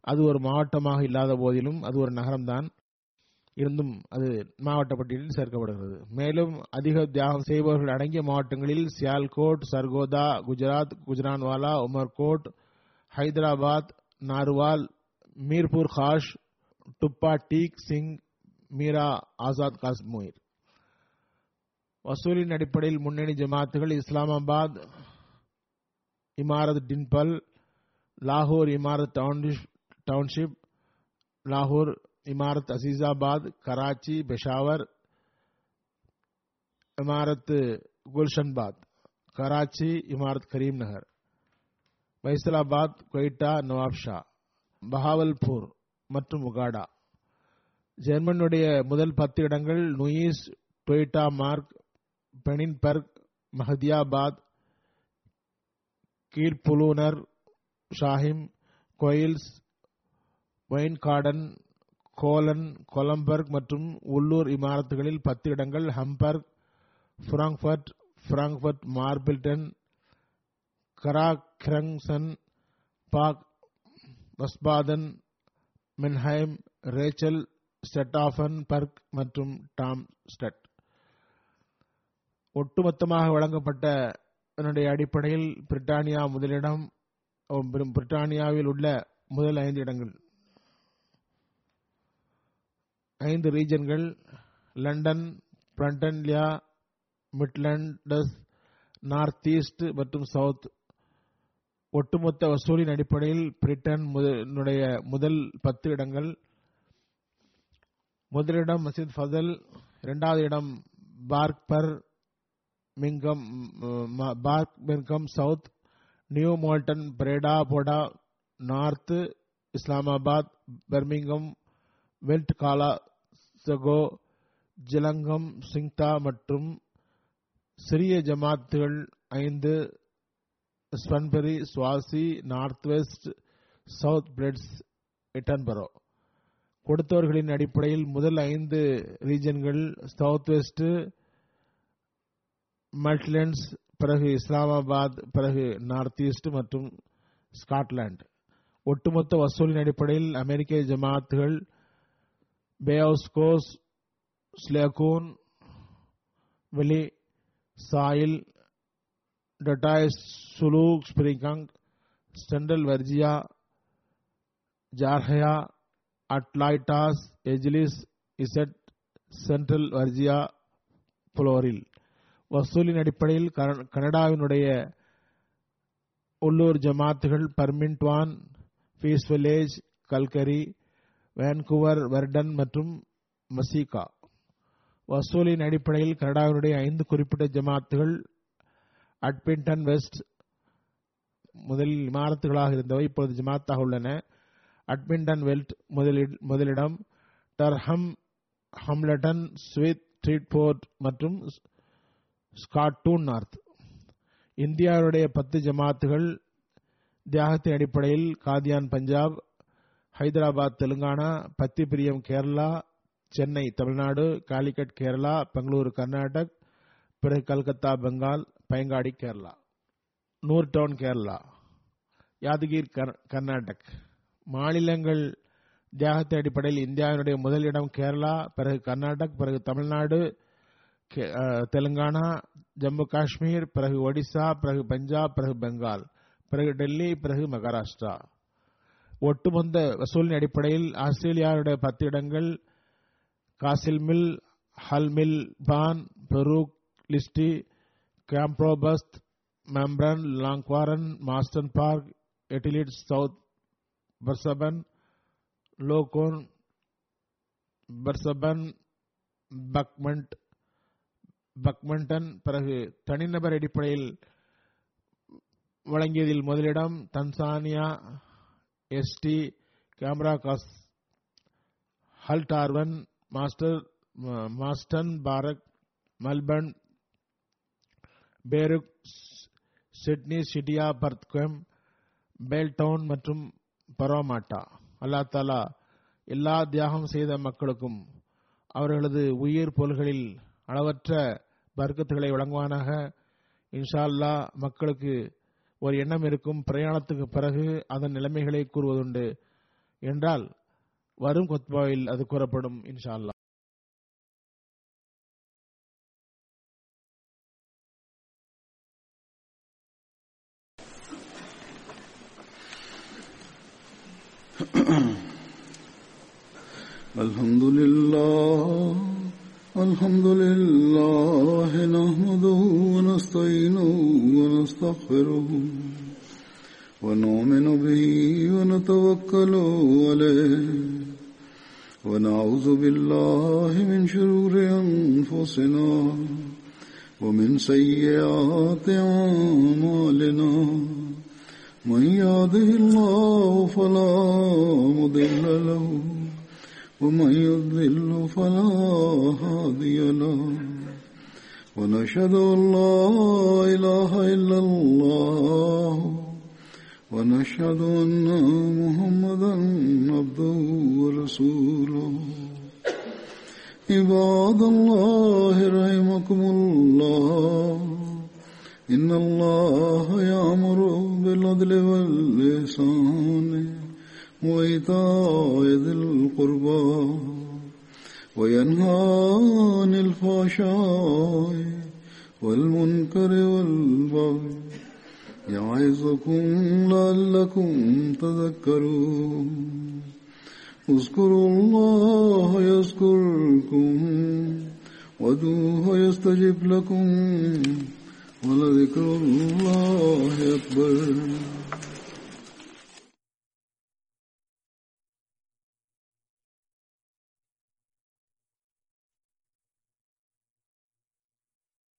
S3: அது ஒரு மாவட்டமாக இல்லாத போதிலும் அது ஒரு நகரம்தான். இருந்தும் அது மாவட்ட பட்டியலில் சேர்க்கப்படுகிறது. மேலும் அதிக தியாகம் செய்பவர்கள் அடங்கிய மாவட்டங்களில் சியால்கோட் சர்கோதா குஜராத் குஜரான்வாலா உமர்கோட் ஹைதராபாத் நார்வால் மீர்பூர் காஷ் டுப்பா டீக் சிங் மீரா ஆசாத் காஷ்மீர். வசூலின் அடிப்படையில் முன்னணி ஜமாத்துகள் இஸ்லாமாபாத் இமாரத் டின்பல் லாகூர் இமாரத் டவுன்ஷிப் லாகூர் இமாரத் அசீசாபாத் கராச்சி பெஷாவர் இமாரத் குல்ஷன்பாத் கராச்சி இமாரத் கரீம் நகர் வைசலாபாத் கொய்டா நவாப்ஷா பஹாவல்பூர் மற்றும் உகாடா. ஜெர்மனுடைய முதல் பத்து இடங்கள் நுயிஸ் டொய்டா மார்க் பெனின்பர்க் மஹதியாபாத் கீழ்புலூனர் ஷாஹிம் கொயில்ஸ் வைன்கார்டன் கோலன் கொலம்பர்க் மற்றும் உள்ளூர் இமாரத்துகளில் பத்து இடங்கள் ஹம்பர்க் ஃப்ராங்க்ஃபர்ட் ஃப்ராங்க்ஃபர்ட் மார்பில்டன் கராக்ரங்சன் பாக் வஸ்பாதன் மென்ஹைம் ரேச்சல் ஸ்டெட்டாஃபன் பர்க் மற்றும் டாம் ஸ்டட் ஒட்டுமொத்தமாக வழங்கப்பட்ட அதனுடைய அடிப்படையில் பிரிட்டானியா முதலிடம் பிரிட்டானியாவில் உள்ள முதல் ஐந்து இடங்கள். ஐந்து ரீஜன்கள் லண்டன் பிரண்டன்லியா மிட்லண்டஸ் நார்த் ஈஸ்ட் மற்றும் சவுத். ஒட்டுமொத்த வசூலின் அடிப்படையில் பிரிட்டன் முதல் பத்து இடங்கள். முதலிடம் மசீத் ஃபசல் இரண்டாவது இடம் பார்க்பர் மிங்கம் Birmingham south new Malden Bradford north Islamabad Birmingham வெல்ட் காலா சகோ ஜிலங்கம் சிங்தா மற்றும் சிறிய ஜமாத்துகள் ஐந்து ஸ்பன்பெரி சுவாசி நார்த் வெஸ்ட் சவுத் பிரெட்ஸ் எட்டன்பரோ. கொடுத்தவர்களின் அடிப்படையில் முதல் ஐந்து ரீஜன்கள் சவுத் வெஸ்ட் மல்ட்லண்ட்ஸ் பிறகு இஸ்லாமாபாத் பிறகு நார்த் ஈஸ்ட் மற்றும் ஸ்காட்லாந்து ஒட்டுமொத்த வசூலின் அடிப்படையில் அமெரிக்க ஜமாத்துகள் பேவுஸ்கோஸ் ஸ்லேகூன் வெளி சாயில் டட்டாய் சுலூக் ஸ்பிரிகாங் ஸ்டெண்டல் வர்ஜியா ஜார்ஹயா அட்லாய்டாஸ் எஜ்லிஸ் இசட் சென்ட்ரல் வர்ஜியா புளோரில் வசூலின் அடிப்படையில் கன- கனடாவினுடைய உள்ளூர் ஜமாத்துகள் பர்மின்ட்வான் பீஸ் வில்லேஜ் கல்கரி வேன்குவர் வெர்டன் மற்றும் மசீகா. வசூலின் அடிப்படையில் கனடாவினுடைய ஐந்து குறிப்பிட்ட ஜமாத்துகள் அட்பின்டன் வெஸ்ட் முதலில் இமாரத்துகளாக இருந்தவை இப்பொழுது ஜமாத்தாக உள்ளன. அட்மிண்டன் வெல்ட் முதலில்- முதலிடம் டர்ஹம் ஹம்லட்டன் ஸ்வித் ட்ரீட்போர்ட் மற்றும் ஸ்காட்டூன் நார்த் இந்தியாவுடைய பத்து ஜமாத்துகள் தியாகத்தின் அடிப்படையில் காதியான் பஞ்சாப் ஹைதராபாத் தெலுங்கானா பத்திபிரியம் கேரளா சென்னை தமிழ்நாடு காலிக்கட் கேரளா பெங்களூரு கர்நாடக் பிறகு கல்கத்தா பெங்கால் பயங்காடி கேரளா. நூர் டவுன் கேரளா. யாதகிர் கர்- கர்நாடக். மாநிலங்கள் தியாகத்தின் அடிப்படையில் இந்தியாவினுடைய முதலிடம் கேரளா பிறகு கர்நாடக் பிறகு தமிழ்நாடு தெலுங்கானா ஜம்மு காஷ்மீர் பிறகு ஒடிசா பிறகு பஞ்சாப் பிறகு பெங்கால் பிறகு டெல்லி பிறகு மகாராஷ்டிரா. ஒட்டுமொத்த வசூலின் அடிப்படையில் ஆஸ்திரேலியாவுடைய பத்து இடங்கள் காசில் மில் ஹல் மில் பான் பெரூக் லிஸ்டி கேம்ப்ரோபஸ்த் மெம்ப்ரன் லாங்குவாரன் மாஸ்டன் பார்க் எட்டிலிட் சவுத் பர்சபன் லோகோன் பர்சபன் பக்மண்ட் பக்மண்டன் பிறகு தனிநபர் அடிப்படையில் வழங்கியதில் முதலிடம் தன்சானியா எஸ்டி கேமரா காஸ் ஹல்டார்வன் மாஸ்டர் மாஸ்டன் பாரக் மல்பர்ன் பேருக் சிட்னி சிட்டியா பர்த்கம் பேல்டவுன் மற்றும் பரோமாட்டா. அல்லா தாலா எல்லா தியாகம் செய்த மக்களுக்கும் அவர்களது உயிர் பொருள்களில் அளவற்ற பர்க்கத்துகளை வழங்குவானாக. இன்ஷா அல்லா மக்களுக்கு ஒரு எண்ணம் இருக்கும். பிரயாணத்துக்கு பிறகு அதன் நிலைமைகளை கூறுவதுண்டு. என்றால் வரும் கொத்பாவில் அது கூறப்படும் இன்ஷா
S2: அல்லா